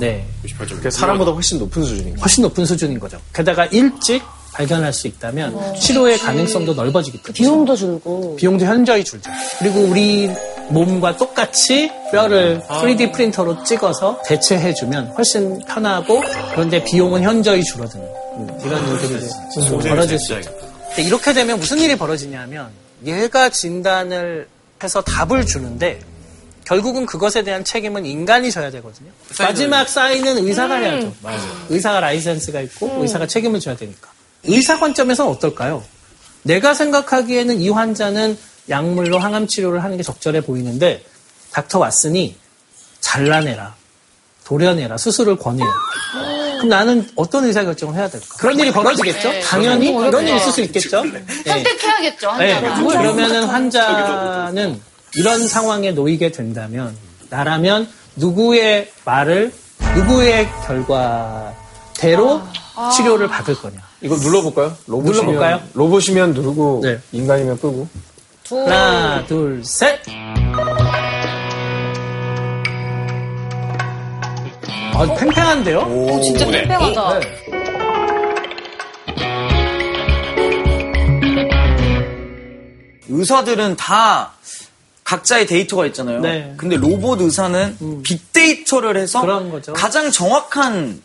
네. 그러니까 사람보다 훨씬 높은 수준인 거예요. 훨씬 높은 수준인 거죠. 게다가 일찍 발견할 수 있다면 치료의 가능성도 넓어지기 때문에 비용도 줄고. 비용도 현저히 줄죠. 그리고 우리 몸과 똑같이 뼈를 3D 프린터로 찍어서 대체해주면 훨씬 편하고 그런데 비용은 현저히 줄어드는 음, 이런 일들이 이제 벌어질 수 있죠. 이렇게 되면 무슨 일이 벌어지냐면 얘가 진단을 해서 답을 주는데 결국은 그것에 대한 책임은 인간이 져야 되거든요. 마지막 사인은 의사가 음. 해야죠. 의사가 라이센스가 있고 의사가 책임을 져야 되니까. 의사 관점에서는 어떨까요? 내가 생각하기에는 이 환자는 약물로 항암 치료를 하는 게 적절해 보이는데 닥터 왓슨이 잘라내라, 도려내라, 수술을 권해요. 그럼 나는 어떤 의사 결정을 해야 될까? 그런 일이 벌어지겠죠? 네. 당연히 이런 일이. 있을 수 있겠죠? 네. 선택해야겠죠, 네. 환자가. 그러면은 환자는 이런 상황에 놓이게 된다면 나라면 누구의 말을 누구의 결과대로 아. 치료를 받을 거냐? 이거 눌러볼까요? 로봇이면, 눌러볼까요? 로봇이면 누르고 인간이면 끄고. 하나, 둘, 셋. 아, 팽팽한데요? 오, 진짜 네. 팽팽하다. 의사들은 다 각자의 데이터가 있잖아요. 네. 근데 로봇 의사는 빅데이터를 해서. 가장 정확한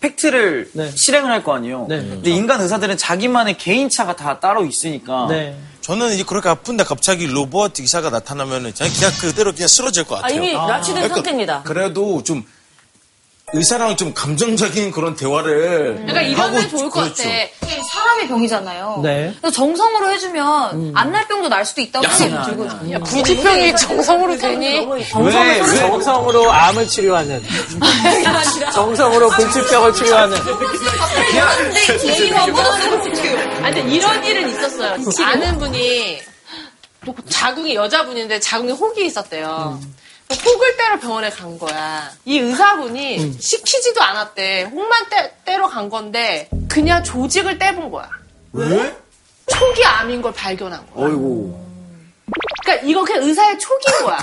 팩트를 실행을 할 거 아니에요. 네. 근데 인간 의사들은 자기만의 개인차가 다 따로 있으니까 네. 저는 이제 그렇게 아픈데 갑자기 로봇 의사가 나타나면은 그냥 그대로 그냥 쓰러질 것 아, 같아요. 이미 납치된 상태입니다. 그래도 좀 의사랑 좀 감정적인 그런 대화를 그러니까 이러면 하고 좋을 것 그렇죠. 같아. 사람의 병이잖아요. 네. 그래서 정성으로 해주면 안 날 병도 날 수도 있다고 생각이 들고. 야, 부지병이 정성으로 되니? 정성으로, 정성으로 암을 치료하는. 정성으로 불치병을 치료하는. 아니, 근데 이런 일은 있었어요. 아는 분이 뭐 자궁이 여자분인데 자궁에 혹이 있었대요. 혹을 떼러 병원에 간 거야. 이 의사분이 시키지도 않았대. 혹만 떼, 떼러 간 건데 그냥 조직을 떼본 거야. 왜? 초기 암인 걸 발견한 거야. 어이구. 그러니까 이거 그냥 의사의 초기인 거야.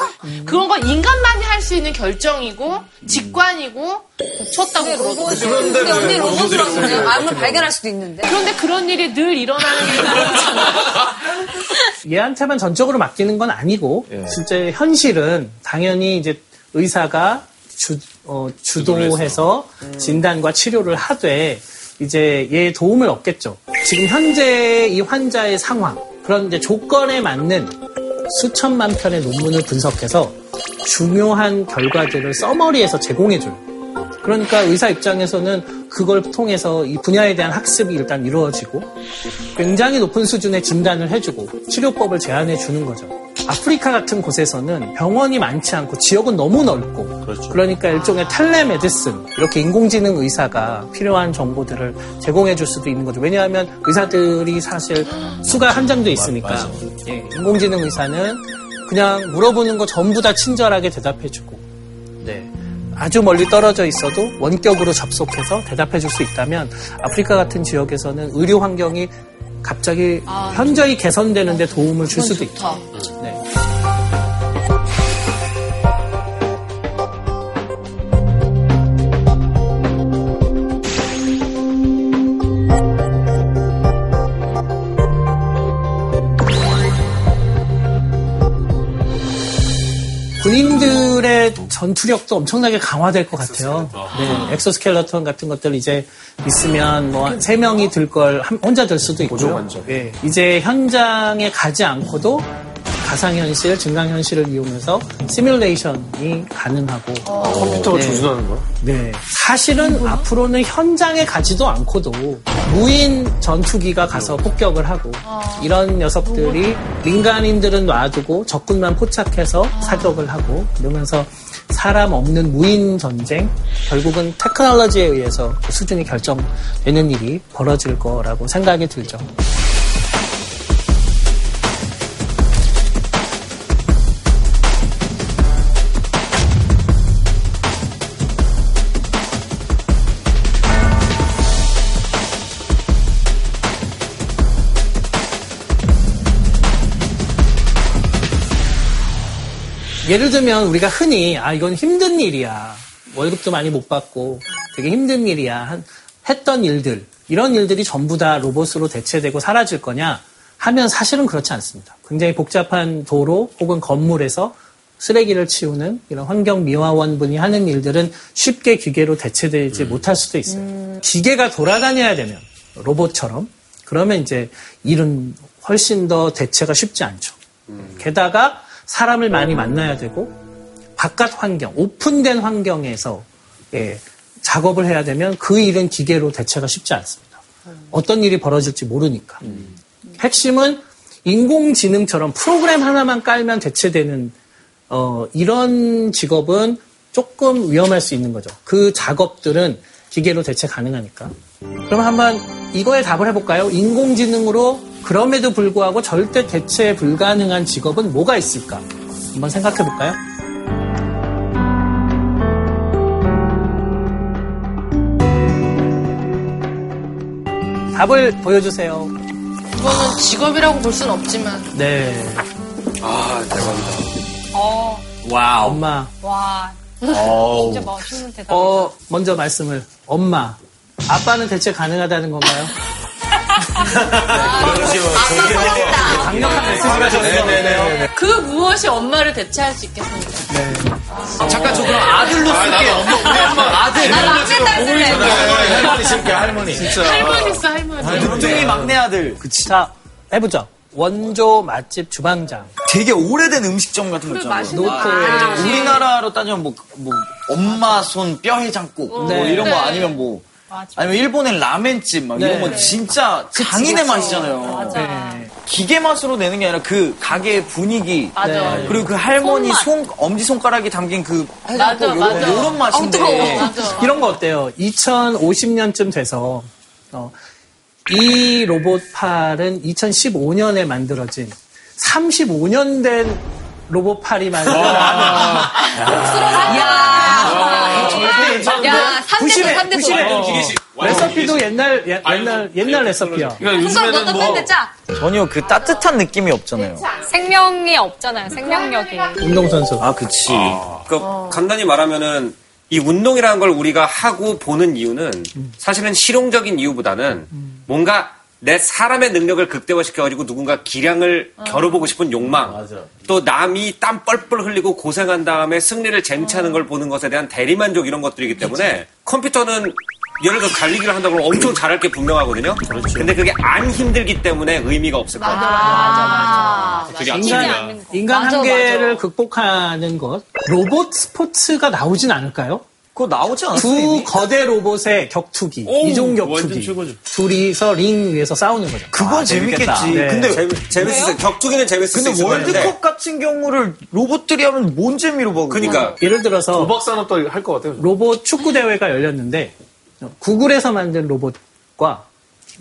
그건 건 인간만이 할 수 있는 결정이고 직관이고 고쳤다고 그러더라고. 근데 언니 로봇으로서 암을 발견할 수도 있는데. 그런데 그런 일이 늘 일어나는 게 얘한테만 전적으로 맡기는 건 아니고 실제 현실은 당연히 이제 의사가 주, 어, 주도해서 진단과 치료를 하되 이제 얘 도움을 얻겠죠. 지금 현재 이 환자의 상황 그런 이제 조건에 맞는 수천만 편의 논문을 분석해서 중요한 결과들을 써머리에서 제공해줘요. 그러니까 의사 입장에서는 그걸 통해서 이 분야에 대한 학습이 일단 이루어지고 굉장히 높은 수준의 진단을 해주고 치료법을 제안해 주는 거죠. 아프리카 같은 곳에서는 병원이 많지 않고 지역은 너무 넓고 그러니까 일종의 텔레메디슨 이렇게 인공지능 의사가 필요한 정보들을 제공해 줄 수도 있는 거죠. 왜냐하면 의사들이 사실 수가 한정돼 있으니까 예, 인공지능 의사는 그냥 물어보는 거 전부 다 친절하게 대답해 주고 네. 아주 멀리 떨어져 있어도 원격으로 접속해서 대답해 줄 수 있다면 아프리카 같은 지역에서는 의료 환경이 갑자기 현저히 개선되는데 도움을 줄 수도 있죠. 네. 전투력도 엄청나게 강화될 것 같아요. 네, 엑소스켈레톤 같은 것들 이제 있으면 뭐 세 명이 들 걸 혼자 들 수도 있고요. 예, 이제 현장에 가지 않고도 가상현실, 증강현실을 이용해서 시뮬레이션이 가능하고 컴퓨터가 네. 조준하는 거야? 네. 사실은 앞으로는 현장에 가지도 않고도 무인 전투기가 가서 폭격을 하고 이런 녀석들이 민간인들은 놔두고 적군만 포착해서 사격을 하고 그러면서 사람 없는 무인 전쟁, 결국은 테크놀로지에 의해서 그 수준이 결정되는 일이 벌어질 거라고 생각이 들죠. 예를 들면 우리가 흔히 아 이건 힘든 일이야. 월급도 많이 못 받고 되게 힘든 일이야. 한- 했던 일들. 이런 일들이 전부 다 로봇으로 대체되고 사라질 거냐? 하면 사실은 그렇지 않습니다. 굉장히 복잡한 도로 혹은 건물에서 쓰레기를 치우는 이런 환경 미화원분이 하는 일들은 쉽게 기계로 대체되지 못할 수도 있어요. 기계가 돌아다녀야 되면 로봇처럼 그러면 이제 일은 훨씬 더 대체가 쉽지 않죠. 게다가 사람을 많이 만나야 되고 바깥 환경, 오픈된 환경에서 예, 작업을 해야 되면 그 일은 기계로 대체가 쉽지 않습니다. 어떤 일이 벌어질지 모르니까. 핵심은 인공지능처럼 프로그램 하나만 깔면 대체되는 어, 이런 직업은 조금 위험할 수 있는 거죠. 그 작업들은 기계로 대체 가능하니까. 그럼 한번 이거에 답을 해볼까요? 인공지능으로 그럼에도 불구하고 절대 대체 불가능한 직업은 뭐가 있을까? 한번 생각해 볼까요? 답을 보여주세요. 이거는 직업이라고 볼 수는 없지만. 네. 아, 대박이다. 어, 와우. 엄마. 와. 진짜 멋있는 대답. 어, 먼저 말씀을. 엄마. 아빠는 대체 가능하다는 건가요? 강력한 메시지가 졌어. 그 무엇이 엄마를 대체할 수 있겠습니까? 네. 잠깐 저 그럼 아들로 아, 쓸게요. 엄마, 우리 엄마. 아들. 나 막내 딸 쓸래. 할머니, 할머니 쓸게, 할머니. 진짜. 할머니 있어, 할머니. 늦둥이 막내 아들. 자, 해보죠. 원조 맛집 주방장. 되게 오래된 음식점 같은 거 있잖아요. 노포. 거. 우리나라로 따지면 뭐, 뭐 엄마 손 뼈 해장국 뭐 네. 이런 거 네. 아니면 뭐 아니면 일본의 라멘집 막 이런 네. 거 진짜 장인의 맛이잖아요. 맞아. 네. 기계 맛으로 내는 게 아니라 그 가게의 분위기 맞아. 네. 그리고 그 할머니. 손 엄지 손가락이 담긴 그 맞아, 해장국 맞아. 이런, 이런 맛인데. 맞아. 이런 거 어때요? 2050년쯤 돼서 어, 이 로봇팔은 2015년에 만들어진 35년 된 로봇팔이 만 들어진 야, 3대째, 3대째. 어, 레시피도 옛날 옛- 옛날 옛날 레시피야. 그러니까 요즘에는 뭐. 전혀 그 따뜻한 느낌이 없잖아요. 생명이 없잖아요, 생명력이. 운동선수. 아 그치. 그러니까 간단히 말하면은 이 운동이라는 걸 우리가 하고 보는 이유는 사실은 실용적인 이유보다는 뭔가 내 사람의 능력을 극대화시켜가지고 누군가 기량을 겨뤄보고 싶은 욕망, 또 남이 땀 뻘뻘 흘리고 고생한 다음에 승리를 쟁취하는 걸 보는 것에 대한 대리만족 이런 것들이기 때문에 컴퓨터는 예를 들어 달리기를 한다고 하면 엄청 잘할 게 분명하거든요. 근데 그게 안 힘들기 때문에 의미가 없을 거예요. 아, 되게 인간, 아침이다. 인간 맞아, 한계를 맞아. 극복하는 것. 로봇 스포츠가 나오진 않을까요? 그거 나오지 않았어 두 이미? 거대 로봇의 격투기, 이종 완전 격투기. 둘이서 링 위에서 싸우는 거죠. 그건 재밌겠지. 네. 근데 재밌, 재밌었어요. 격투기는 재밌을 수 근데. 월드컵 같은 경우를 로봇들이 하면 뭔 재미로 봐. 그러니까 예를 들어서 도박 산업도 할 것 같아요. 로봇 축구 대회가 열렸는데 구글에서 만든 로봇과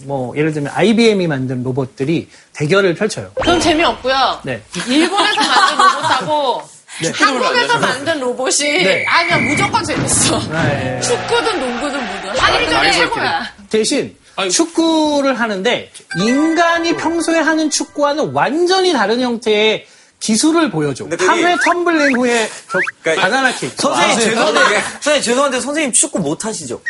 뭐 예를 들면 IBM이 만든 로봇들이 대결을 펼쳐요. 그건 재미없고요. 네. 일본에서 만든 로봇하고 네. 한국에서 만든 로봇이 네. 아니야 무조건 재밌어. 네. 축구든 농구든 뭐든 한일전이 최고야. 대신 축구를 하는데 인간이 평소에 하는 축구와는 완전히 다른 형태의 기술을 보여줘. 근데 그게- 8회 텀블링 후에 저 그러니까 바나나 킥. 선생님 아, 죄송한데 선생님 죄송한데 선생님 축구 못 하시죠?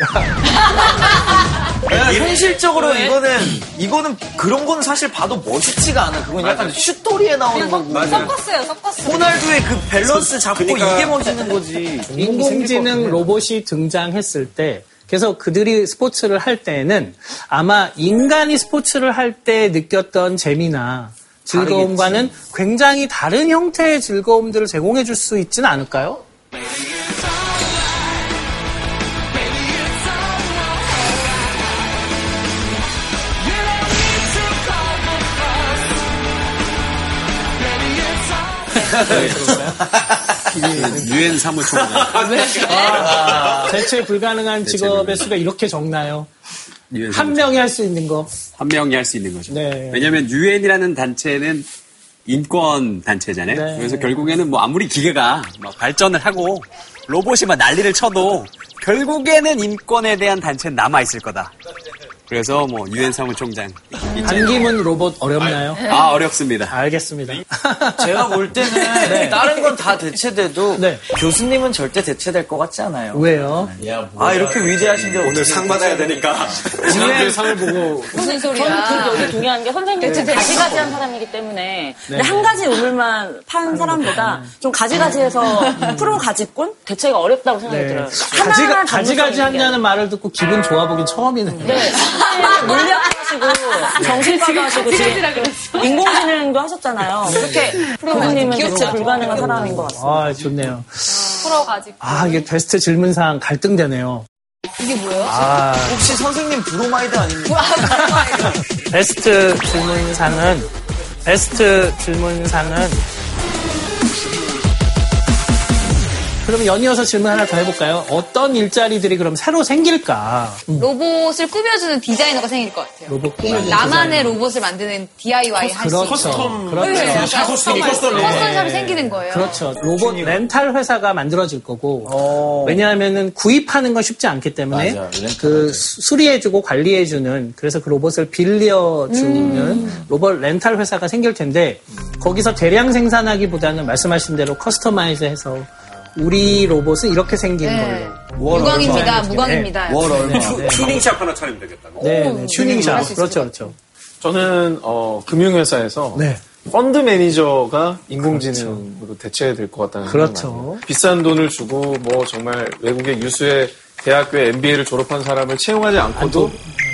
왜냐면 현실적으로 이거는 이거는 그런 거는 사실 봐도 멋있지가 않아. 그건 약간 슛돌이에 나오는 거고. 섞었어요, 섞었어요. 호날두의 그 밸런스 잡고 그러니까- 이게 멋있는 거지. 인공지능 로봇이 등장했을 때 그래서 그들이 스포츠를 할 때에는 아마 인간이 스포츠를 할 때 느꼈던 재미나 즐거움과는 굉장히 다른 형태의 즐거움들을 제공해 줄 수 있지는 않을까요? 유엔 사무총장. 아, 대체 불가능한 직업의 수가 이렇게 적나요? 한 명이 할 수 있는 거. 한 명이 할 수 있는 거죠. 네. 왜냐하면 유엔이라는 단체는 인권 단체잖아요. 네. 그래서 결국에는 뭐 아무리 기계가 막 발전을 하고 로봇이 막 난리를 쳐도 결국에는 인권에 대한 단체는 남아 있을 거다. 그래서 뭐 유엔 사무총장 반기문 로봇 어렵나요? 아 어렵습니다. 알겠습니다. 제가 볼 때는 네. 다른 건 다 대체돼도 교수님은 절대 대체될 것 같지 않아요. 왜요? 아 이렇게 위대하신데 오늘 상 받아야 되니까. 지난주에 상을 보고 무슨 소리야? 저는 그 여기 동의하는 게 선생님이 대체 가지가지한 사람이기 때문에 근데 네. 한 가지 우물만 판 사람보다 좀 가지가지해서 프로 가지꾼 대체가 어렵다고 생각이 네. 들어요. 가지가, 하나하나 가지가지 전문성이 한다는 말을 듣고 기분 좋아 보긴 처음이네요. 네. 물리학도 하시고 정신과도 하시고 지금 인공지능도 하셨잖아요. 그렇게 프로님은 대체 불가능한 사람인 것 같습니다. 아, 좋네요. 프로 가지고. 아, 이게 베스트 질문상 갈등되네요. 이게 뭐예요? 아, 혹시 선생님 브로마이드 아닙니까? 베스트 질문상은, 베스트 질문상은, 그럼 연이어서 질문 하나 더 해볼까요? 어떤 일자리들이 그럼 새로 생길까? 로봇을 꾸며주는 디자이너가 생길 것 같아요. 로봇 꾸며주는 나만의 로봇을 만드는 DIY 할 수 있는. 그렇죠. 그렇죠. 네, custom, custom, 네. custom shop이 생기는 거예요. 그렇죠. 로봇 렌탈 회사가 만들어질 거고 왜냐하면은 구입하는 건 쉽지 않기 때문에 맞아, 그 수- 수리해주고 관리해주는 그래서 그 로봇을 빌려주는 음. 로봇 렌탈 회사가 생길 텐데 거기서 대량 생산하기보다는 말씀하신 대로 customize해서 우리 로봇은 이렇게 생긴 네. 걸로 무광입니다, 네. 무광입니다. 월 얼마. 튜- tuning shop 하나 차리면 되겠다. 네, 네, 오, tuning shop. 그렇죠, 것 그렇죠. 저는 어, 금융회사에서 네. 펀드 매니저가 인공지능으로 대체될 것 같다는 그렇죠. 생각이 나요. 비싼 돈을 주고 뭐 정말 외국의 유수의 대학교에 MBA를 졸업한 사람을 채용하지 않고도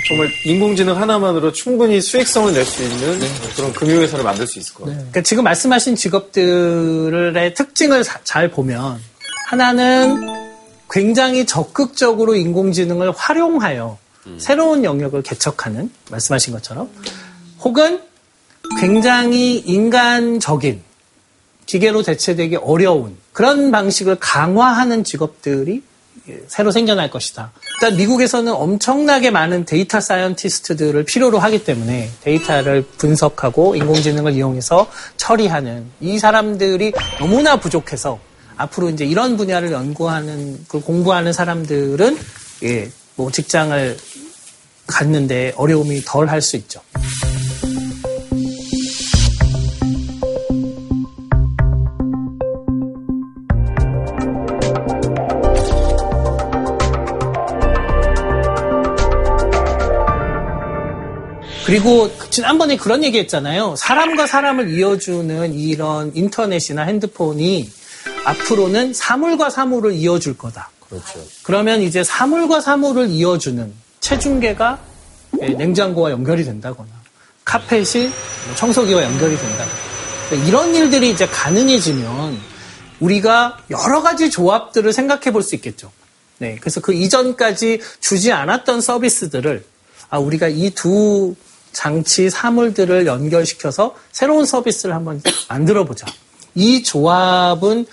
정말 인공지능 하나만으로 충분히 수익성을 낼 수 있는 그런 금융회사를 만들 수 있을 것 같아요. 그러니까 지금 말씀하신 직업들의 특징을 사- 잘 보면 하나는 굉장히 적극적으로 인공지능을 활용하여 새로운 영역을 개척하는 말씀하신 것처럼 혹은 굉장히 인간적인 기계로 대체되기 어려운 그런 방식을 강화하는 직업들이 예, 새로 생겨날 것이다. 일단 미국에서는 엄청나게 많은 data scientist들을 필요로 하기 때문에 데이터를 분석하고 인공지능을 이용해서 처리하는 이 사람들이 너무나 부족해서 앞으로 이제 이런 분야를 연구하는 그 공부하는 사람들은 예, 뭐 직장을 갖는데 어려움이 덜 할 수 있죠. 그리고 지난번에 그런 얘기 했잖아요. 사람과 사람을 이어주는 이런 인터넷이나 핸드폰이 앞으로는 사물과 사물을 이어줄 거다. 그렇죠. 그러면 이제 사물과 사물을 이어주는 체중계가 예, 냉장고와 연결이 된다거나 카펫이 뭐 청소기와 연결이 된다거나 그러니까 이런 일들이 이제 가능해지면 우리가 여러 가지 조합들을 생각해 볼 수 있겠죠. 네, 그래서 그 이전까지 주지 않았던 서비스들을 아, 우리가 이 두 장치 사물들을 연결시켜서 새로운 서비스를 한번 만들어 보자. 이 조합은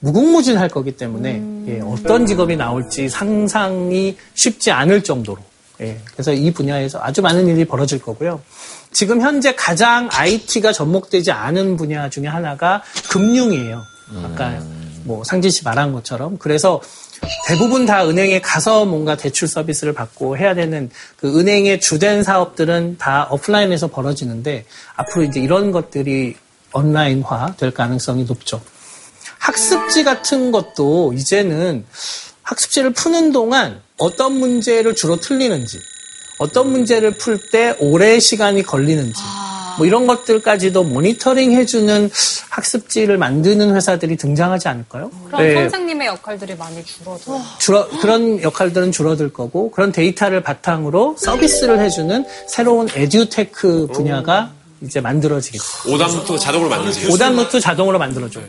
무궁무진할 거기 때문에 예, 어떤 직업이 나올지 상상이 쉽지 않을 정도로 예, 그래서 이 분야에서 아주 많은 일이 벌어질 거고요. 지금 현재 가장 IT가 접목되지 않은 분야 중에 하나가 금융이에요. 아까 뭐 상진 씨 말한 것처럼 그래서 대부분 다 은행에 가서 뭔가 대출 서비스를 받고 해야 되는 그 은행의 주된 사업들은 다 오프라인에서 벌어지는데 앞으로 이제 이런 것들이 온라인화 될 가능성이 높죠. 학습지 같은 것도 이제는 학습지를 푸는 동안 어떤 문제를 주로 틀리는지, 어떤 문제를 풀 때 오래 시간이 걸리는지, 뭐 이런 것들까지도 모니터링 해주는 학습지를 만드는 회사들이 등장하지 않을까요? 그럼 네. 선생님의 역할들이 많이 줄어들어. 줄어, 그런 역할들은 줄어들 거고 그런 데이터를 바탕으로 서비스를 해주는 새로운 에듀테크 분야가 이제 만들어지겠죠. 오답부터 자동으로 만들어지겠어요. 오답 노트 자동으로 만들어줘요.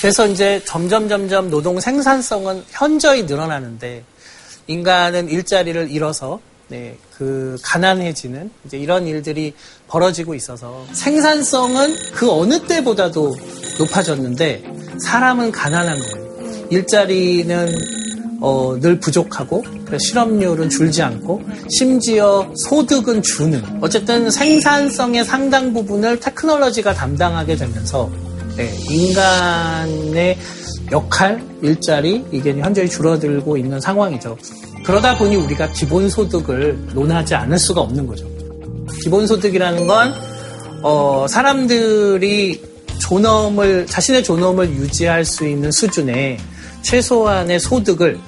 그래서 이제 점점 점점 노동 생산성은 현저히 늘어나는데 인간은 일자리를 잃어서 네, 그 가난해지는 이제 이런 일들이 벌어지고 있어서 생산성은 그 어느 때보다도 높아졌는데 사람은 가난한 거예요. 일자리는 어, 늘 부족하고 실업률은 줄지 않고 심지어 소득은 주는 어쨌든 생산성의 상당 부분을 테크놀로지가 담당하게 되면서 네, 인간의 역할, 일자리 이게 현저히 줄어들고 있는 상황이죠. 그러다 보니 우리가 기본소득을 논하지 않을 수가 없는 거죠. 기본소득이라는 건 어, 사람들이 존엄을 자신의 존엄을 유지할 수 있는 수준의 최소한의 소득을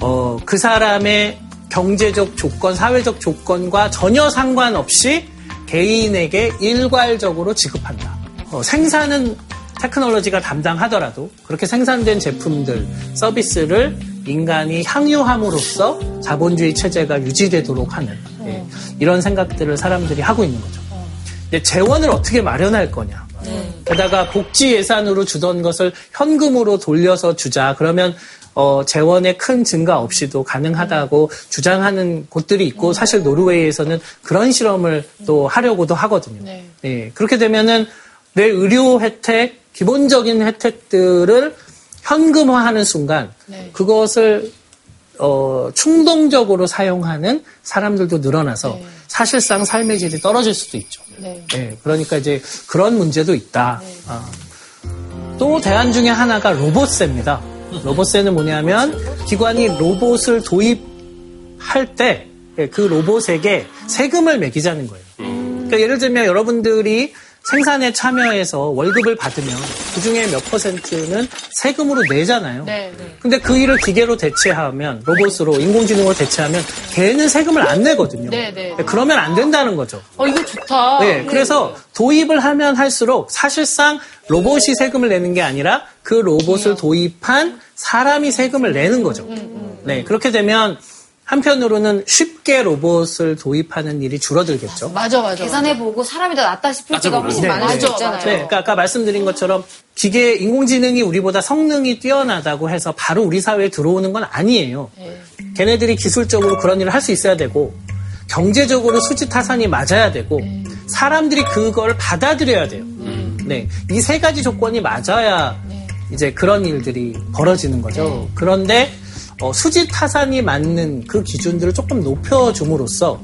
어, 그 사람의 경제적 조건, 사회적 조건과 전혀 상관없이 개인에게 일괄적으로 지급한다. 어, 생산은 테크놀로지가 담당하더라도 그렇게 생산된 제품들, 서비스를 인간이 향유함으로써 자본주의 체제가 유지되도록 하는 예, 이런 생각들을 사람들이 하고 있는 거죠. 근데 재원을 어떻게 마련할 거냐. 게다가 복지 예산으로 주던 것을 현금으로 돌려서 주자. 그러면 어, 재원의 큰 증가 없이도 가능하다고 주장하는 곳들이 있고 사실 노르웨이에서는 그런 실험을 또 하려고도 하거든요. 예, 그렇게 되면은 내 의료 혜택, 기본적인 혜택들을 현금화하는 순간 그것을 어, 충동적으로 사용하는 사람들도 늘어나서 사실상 삶의 질이 떨어질 수도 있죠. 네. 예, 그러니까 이제 그런 문제도 있다. 아. 또 대안 중에 하나가 로봇세입니다. 로봇세는 뭐냐면 기관이 로봇을 도입할 때 그 로봇에게 세금을 매기자는 거예요. 그러니까 예를 들면 여러분들이 생산에 참여해서 월급을 받으면 그 중에 몇 퍼센트는 세금으로 내잖아요. 네, 네. 근데 그 일을 기계로 대체하면 로봇으로 인공지능으로 대체하면 걔는 세금을 안 내거든요. 네, 네. 그러면 안 된다는 거죠. 어, 이거 좋다. 네, 그래서 도입을 하면 할수록 사실상 로봇이 세금을 내는 게 아니라 그 로봇을 도입한 사람이 세금을 내는 거죠. 네, 그렇게 되면 한편으로는 쉽게 로봇을 도입하는 일이 줄어들겠죠. 맞아, 맞아. 계산해보고 사람이 더 낫다 싶을 때가 훨씬 네, 많을 네. 수 있잖아요. 네, 그러니까 아까 말씀드린 것처럼 기계 인공지능이 우리보다 성능이 뛰어나다고 해서 바로 우리 사회에 들어오는 건 아니에요. 걔네들이 기술적으로 그런 일을 할 수 있어야 되고 경제적으로 수지 타산이 맞아야 되고 사람들이 그걸 받아들여야 돼요. 네, 이 세 가지 조건이 맞아야 이제 그런 일들이 벌어지는 거죠. 그런데 어, 수지 타산이 맞는 그 기준들을 조금 높여줌으로써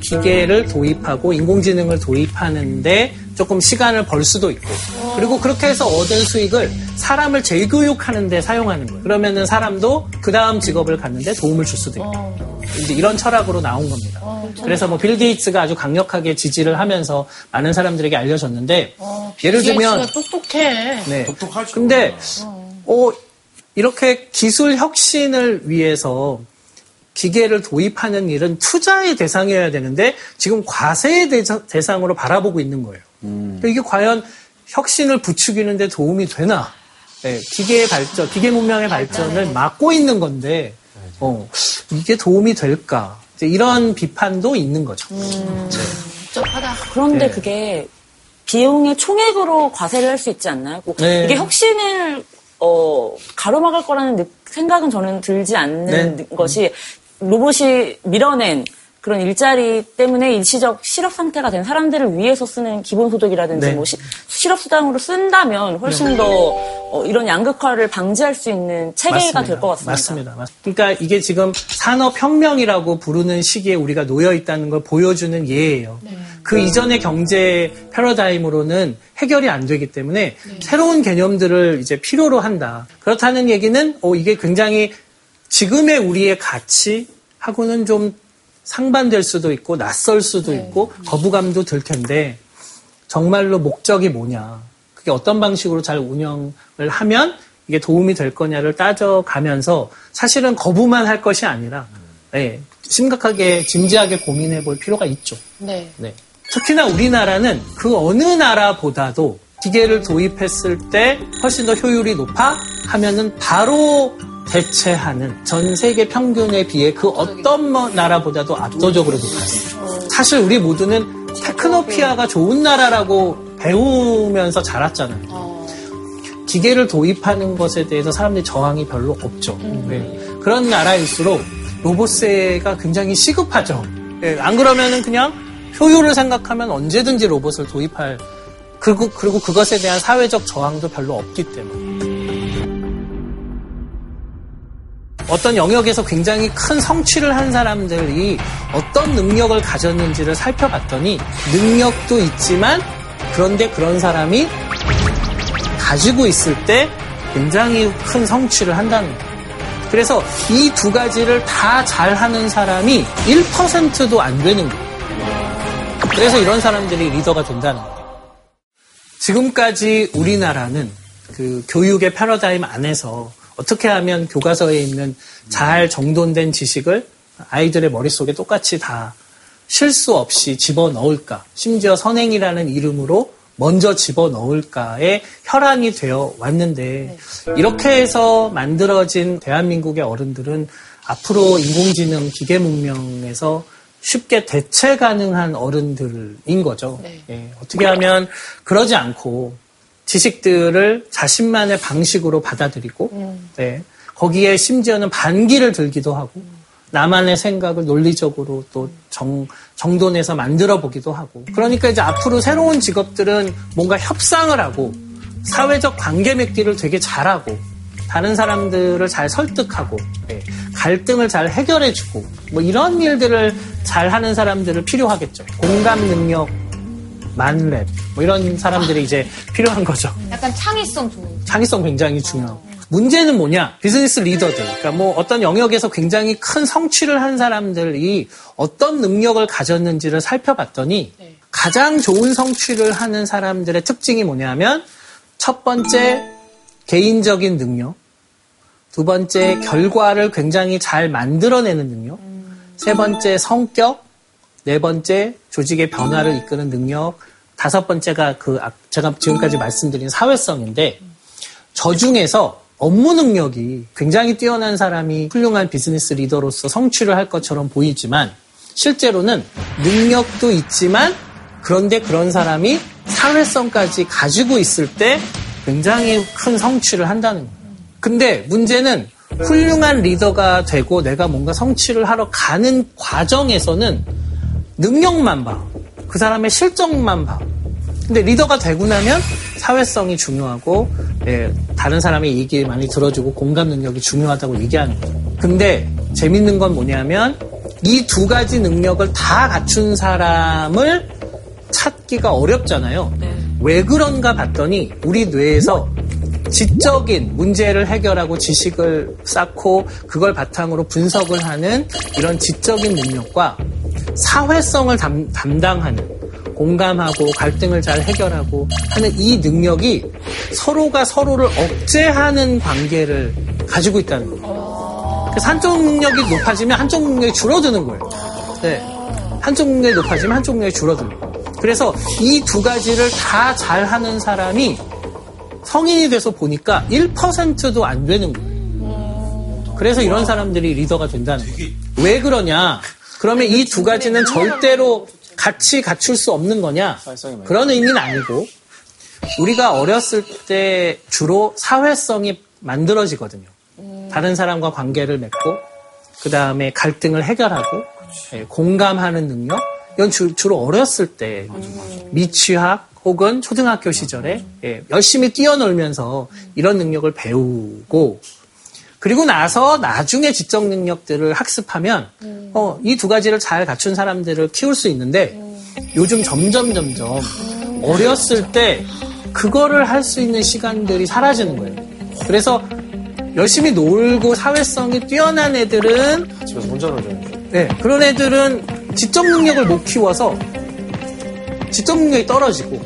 기계를 도입하고 인공지능을 도입하는데 조금 시간을 벌 수도 있고 그리고 그렇게 해서 얻은 수익을 사람을 재교육하는데 사용하는 거예요. 그러면은 사람도 그 다음 직업을 갖는데 도움을 줄 수도 있고 이제 이런 철학으로 나온 겁니다. 그래서 뭐 빌 게이츠가 아주 강력하게 지지를 하면서 많은 사람들에게 알려졌는데 예를 들면 어, 똑똑해. 네. 근데 어, 이렇게 기술 혁신을 위해서 기계를 도입하는 일은 투자의 대상이어야 되는데 지금 과세의 대상, 대상으로 바라보고 있는 거예요. 그러니까 이게 과연 혁신을 부추기는데 도움이 되나? 네, 기계의 발전, 기계 문명의 발전을 막고 있는 건데 어, 이게 도움이 될까? 이제 이런 비판도 있는 거죠. 복잡하다. 그런데 네. 그게 비용의 총액으로 과세를 할 수 있지 않나요? 꼭 네. 이게 혁신을 어, 가로막을 거라는 느- 생각은 저는 들지 않는 네. 것이 로봇이 밀어낸 그런 일자리 때문에 일시적 실업 상태가 된 사람들을 위해서 쓰는 기본소득이라든지 네. 뭐 시- 실업수당으로 쓴다면 훨씬 더 어, 이런 양극화를 방지할 수 있는 체계가 될 것 같습니다. 맞습니다. 맞- 그러니까 이게 지금 산업혁명이라고 부르는 시기에 우리가 놓여 있다는 걸 보여주는 예예요. 그 이전의 경제 패러다임으로는 해결이 안 되기 때문에 새로운 개념들을 이제 필요로 한다. 그렇다는 얘기는 어, 이게 굉장히 지금의 우리의 가치 하고는 좀 상반될 수도 있고 낯설 수도 있고 거부감도 들 텐데 정말로 목적이 뭐냐. 그게 어떤 방식으로 잘 운영을 하면 이게 도움이 될 거냐를 따져가면서 사실은 거부만 할 것이 아니라 네, 심각하게 진지하게 고민해 볼 필요가 있죠. 네. 네. 특히나 우리나라는 그 어느 나라보다도 기계를 도입했을 때 훨씬 더 효율이 높아 하면은 바로 대체하는 전 세계 평균에 비해 그 어떤 뭐 나라보다도 압도적으로 높았어요. 사실 우리 모두는 테크노피아가 좋은 나라라고 배우면서 자랐잖아요. 기계를 도입하는 것에 대해서 사람들이 저항이 별로 없죠. 네. 그런 나라일수록 로봇세가 굉장히 시급하죠. 예, 안 그러면은 그냥 효율을 생각하면 언제든지 로봇을 도입할 그리고, 그리고 그것에 대한 사회적 저항도 별로 없기 때문에. 어떤 영역에서 굉장히 큰 성취를 한 사람들이 어떤 능력을 가졌는지를 살펴봤더니 능력도 있지만 그런데 그런 사람이 가지고 있을 때 굉장히 큰 성취를 한다는 거예요. 그래서 이 두 가지를 다 잘하는 사람이 1%도 안 되는 거예요. 그래서 이런 사람들이 리더가 된다는 거예요. 지금까지 우리나라는 그 교육의 패러다임 안에서 어떻게 하면 교과서에 있는 잘 정돈된 지식을 아이들의 머릿속에 똑같이 다 실수 없이 집어넣을까, 심지어 선행이라는 이름으로 먼저 집어넣을까에 혈안이 되어 왔는데 이렇게 해서 만들어진 대한민국의 어른들은 앞으로 인공지능 기계 문명에서 쉽게 대체 가능한 어른들인 거죠. 예, 어떻게 하면 그러지 않고 지식들을 자신만의 방식으로 받아들이고 네, 거기에 심지어는 반기를 들기도 하고 나만의 생각을 논리적으로 또 정, 정돈해서 만들어 보기도 하고. 그러니까 이제 앞으로 새로운 직업들은 뭔가 협상을 하고 사회적 관계 맺기를 되게 잘하고 다른 사람들을 잘 설득하고 예, 갈등을 잘 해결해주고 뭐 이런 일들을 잘 하는 사람들을 필요하겠죠. 공감 능력, 만랩 뭐 이런 사람들이 이제 필요한 거죠. 약간 창의성 좋은. 창의성 굉장히 중요하고. 문제는 뭐냐? 비즈니스 리더들. 그러니까 뭐 어떤 영역에서 굉장히 큰 성취를 한 사람들이 어떤 능력을 가졌는지를 살펴봤더니 가장 좋은 성취를 하는 사람들의 특징이 뭐냐면 첫 번째 개인적인 능력, 두 번째 결과를 굉장히 잘 만들어내는 능력, 세 번째 성격, 네 번째 조직의 변화를 이끄는 능력, 다섯 번째가 그 아- 제가 지금까지 말씀드린 사회성인데 저 중에서 업무 능력이 굉장히 뛰어난 사람이 훌륭한 비즈니스 리더로서 성취를 할 것처럼 보이지만 실제로는 능력도 있지만 그런데 그런 사람이 사회성까지 가지고 있을 때 굉장히 큰 성취를 한다는 거예요. 근데 문제는 훌륭한 리더가 되고 내가 뭔가 성취를 하러 가는 과정에서는 능력만 봐. 그 사람의 실적만 봐. 근데 리더가 되고 나면 사회성이 중요하고 예, 다른 사람의 얘기 많이 들어주고 공감 능력이 중요하다고 얘기하는 거예요. 근데 재밌는 건 뭐냐면 이 두 가지 능력을 다 갖춘 사람을 찾기가 어렵잖아요. 왜 그런가 봤더니 우리 뇌에서 지적인 문제를 해결하고 지식을 쌓고 그걸 바탕으로 분석을 하는 이런 지적인 능력과 사회성을 담, 담당하는 공감하고 갈등을 잘 해결하고 하는 이 능력이 서로가 서로를 억제하는 관계를 가지고 있다는 거예요. 그래서 한쪽 능력이 높아지면 한쪽 능력이 줄어드는 거예요. 네. 한쪽 능력이 높아지면 한쪽 능력이 줄어드는 거예요. 그래서 이 두 가지를 다 잘하는 사람이 성인이 돼서 보니까 1%도 안 되는 거예요. 그래서 이런 사람들이 리더가 된다는 거예요. 왜 그러냐? 그러면 이 두 가지는 절대로 같이 갖출 수 없는 거냐? 그런 의미는 아니고 우리가 어렸을 때 주로 사회성이 만들어지거든요. 다른 사람과 관계를 맺고 그 다음에 갈등을 해결하고 예, 공감하는 능력? 이건 주, 로 어렸을 때 미취학 혹은 초등학교 시절에 예, 열심히 뛰어놀면서 이런 능력을 배우고 그리고 나서 나중에 지적 능력들을 학습하면 어, 이 두 가지를 잘 갖춘 사람들을 키울 수 있는데 요즘 점점 점점 어렸을 때 그거를 할 수 있는 시간들이 사라지는 거예요. 그래서 열심히 놀고 사회성이 뛰어난 애들은 집에서 혼자 놀죠. 네, 그런 애들은 지적 능력을 못 키워서 지적 능력이 떨어지고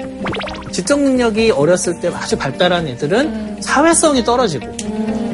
지적 능력이 어렸을 때 아주 발달한 애들은 사회성이 떨어지고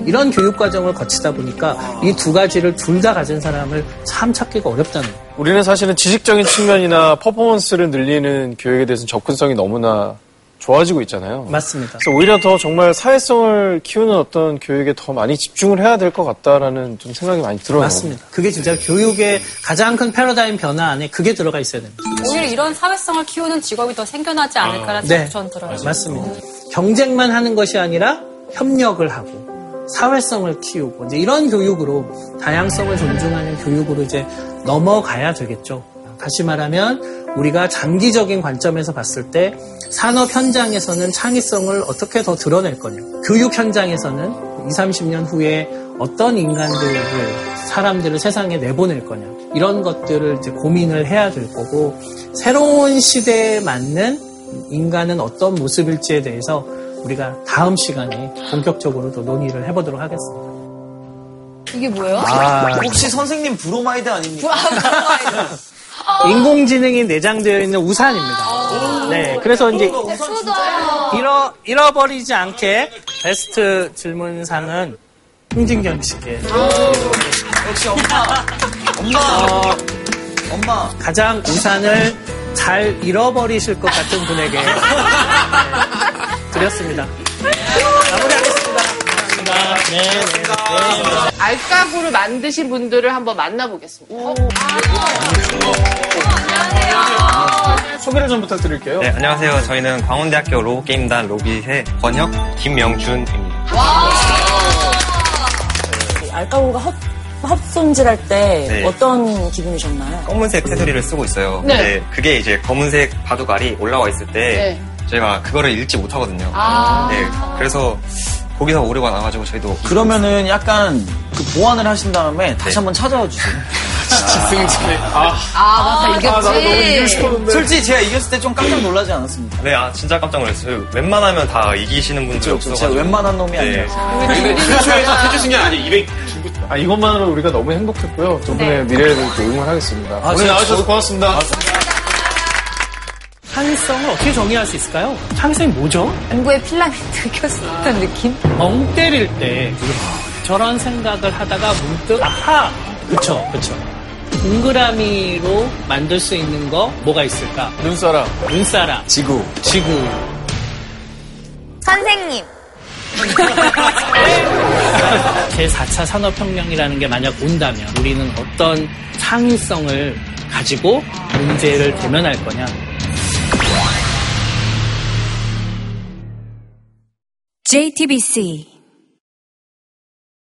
이런 교육 과정을 거치다 보니까 이 두 가지를 둘 다 가진 사람을 참 찾기가 어렵다는 거예요. 우리는 사실은 지식적인 측면이나 퍼포먼스를 늘리는 교육에 대해서는 접근성이 너무나 좋아지고 있잖아요. 맞습니다. 그래서 오히려 더 정말 사회성을 키우는 어떤 교육에 더 많이 집중을 해야 될 것 같다라는 좀 생각이 많이 들어요. 맞습니다. 그게 진짜 교육의 가장 큰 패러다임 변화 안에 그게 들어가 있어야 됩니다. 오히려 이런 사회성을 키우는 직업이 더 생겨나지 않을까라는 네. 생각이 전 들어요. 맞습니다. 경쟁만 하는 것이 아니라 협력을 하고 사회성을 키우고 이제 이런 교육으로 다양성을 존중하는 교육으로 이제 넘어가야 되겠죠. 다시 말하면 우리가 장기적인 관점에서 봤을 때 산업 현장에서는 창의성을 어떻게 더 드러낼 거냐. 교육 현장에서는 20, 30년 후에 어떤 인간들을, 사람들을 세상에 내보낼 거냐. 이런 것들을 이제 고민을 해야 될 거고, 새로운 시대에 맞는 인간은 어떤 모습일지에 대해서 우리가 다음 시간에 본격적으로 또 논의를 해보도록 하겠습니다. 이게 뭐예요? 아, 혹시 선생님 브로마이드 아닙니까? 인공지능이 내장되어 있는 우산입니다. 네, 그래서 이제 잃어, 잃어버리지 않게 베스트 질문상은 홍진경 씨께. 역시 엄마. 엄마. 어, 엄마. 가장 우산을 잘 잃어버리실 것 같은 분에게 드렸습니다. 마무리하겠습니다. 고맙습니다. 네, 네, 네. 알가구를 만드신 분들을 한번 만나보겠습니다. 어? 소개를 좀 부탁드릴게요. 네, 안녕하세요. 저희는 광운대학교 로봇게임단 로빗의 번역 김명준입니다. 알까고가 헛, 헛손질할 때 네. 어떤 기분이셨나요? 검은색 테두리를 쓰고 있어요. 네. 근데 그게 이제 검은색 바둑알이 올라와 있을 때 저희가 그거를 읽지 못하거든요. 아. 네, 그래서 거기서 오류가 나가지고 저희도 그러면은 약간 그 보완을 하신 다음에 네. 다시 한번 찾아와 주세요. 승진에 아, 아, 맞다, 이겼지. 솔직히 제가 이겼을 때 좀 깜짝 놀라지 않았습니다. 네, 아 진짜 깜짝 놀랐어요. 웬만하면 다 이기시는 분들이. 없어가지고. 제가 웬만한 놈이 네. 근데 최초에서 해주신 게 아니에요. 200 아, 이것만으로 우리가 너무 행복했고요. 두 분의 네. 미래를 또 응원하겠습니다. 아, 오늘 진짜 나와주셔서 저- 고맙습니다. 창의성을 어떻게 정의할 수 있을까요? 창의성이 뭐죠? 공부에 필라멘트 꼈을 듯한 느낌? 멍 때릴 때 저런 생각을 하다가 문득 아하 그쵸 그쵸 동그라미로 만들 수 있는 거 뭐가 있을까? 눈사람 눈사람 지구 지구 선생님. 제4차 산업혁명이라는 게 만약 온다면 우리는 어떤 창의성을 가지고 문제를 대면할 거냐 JTBC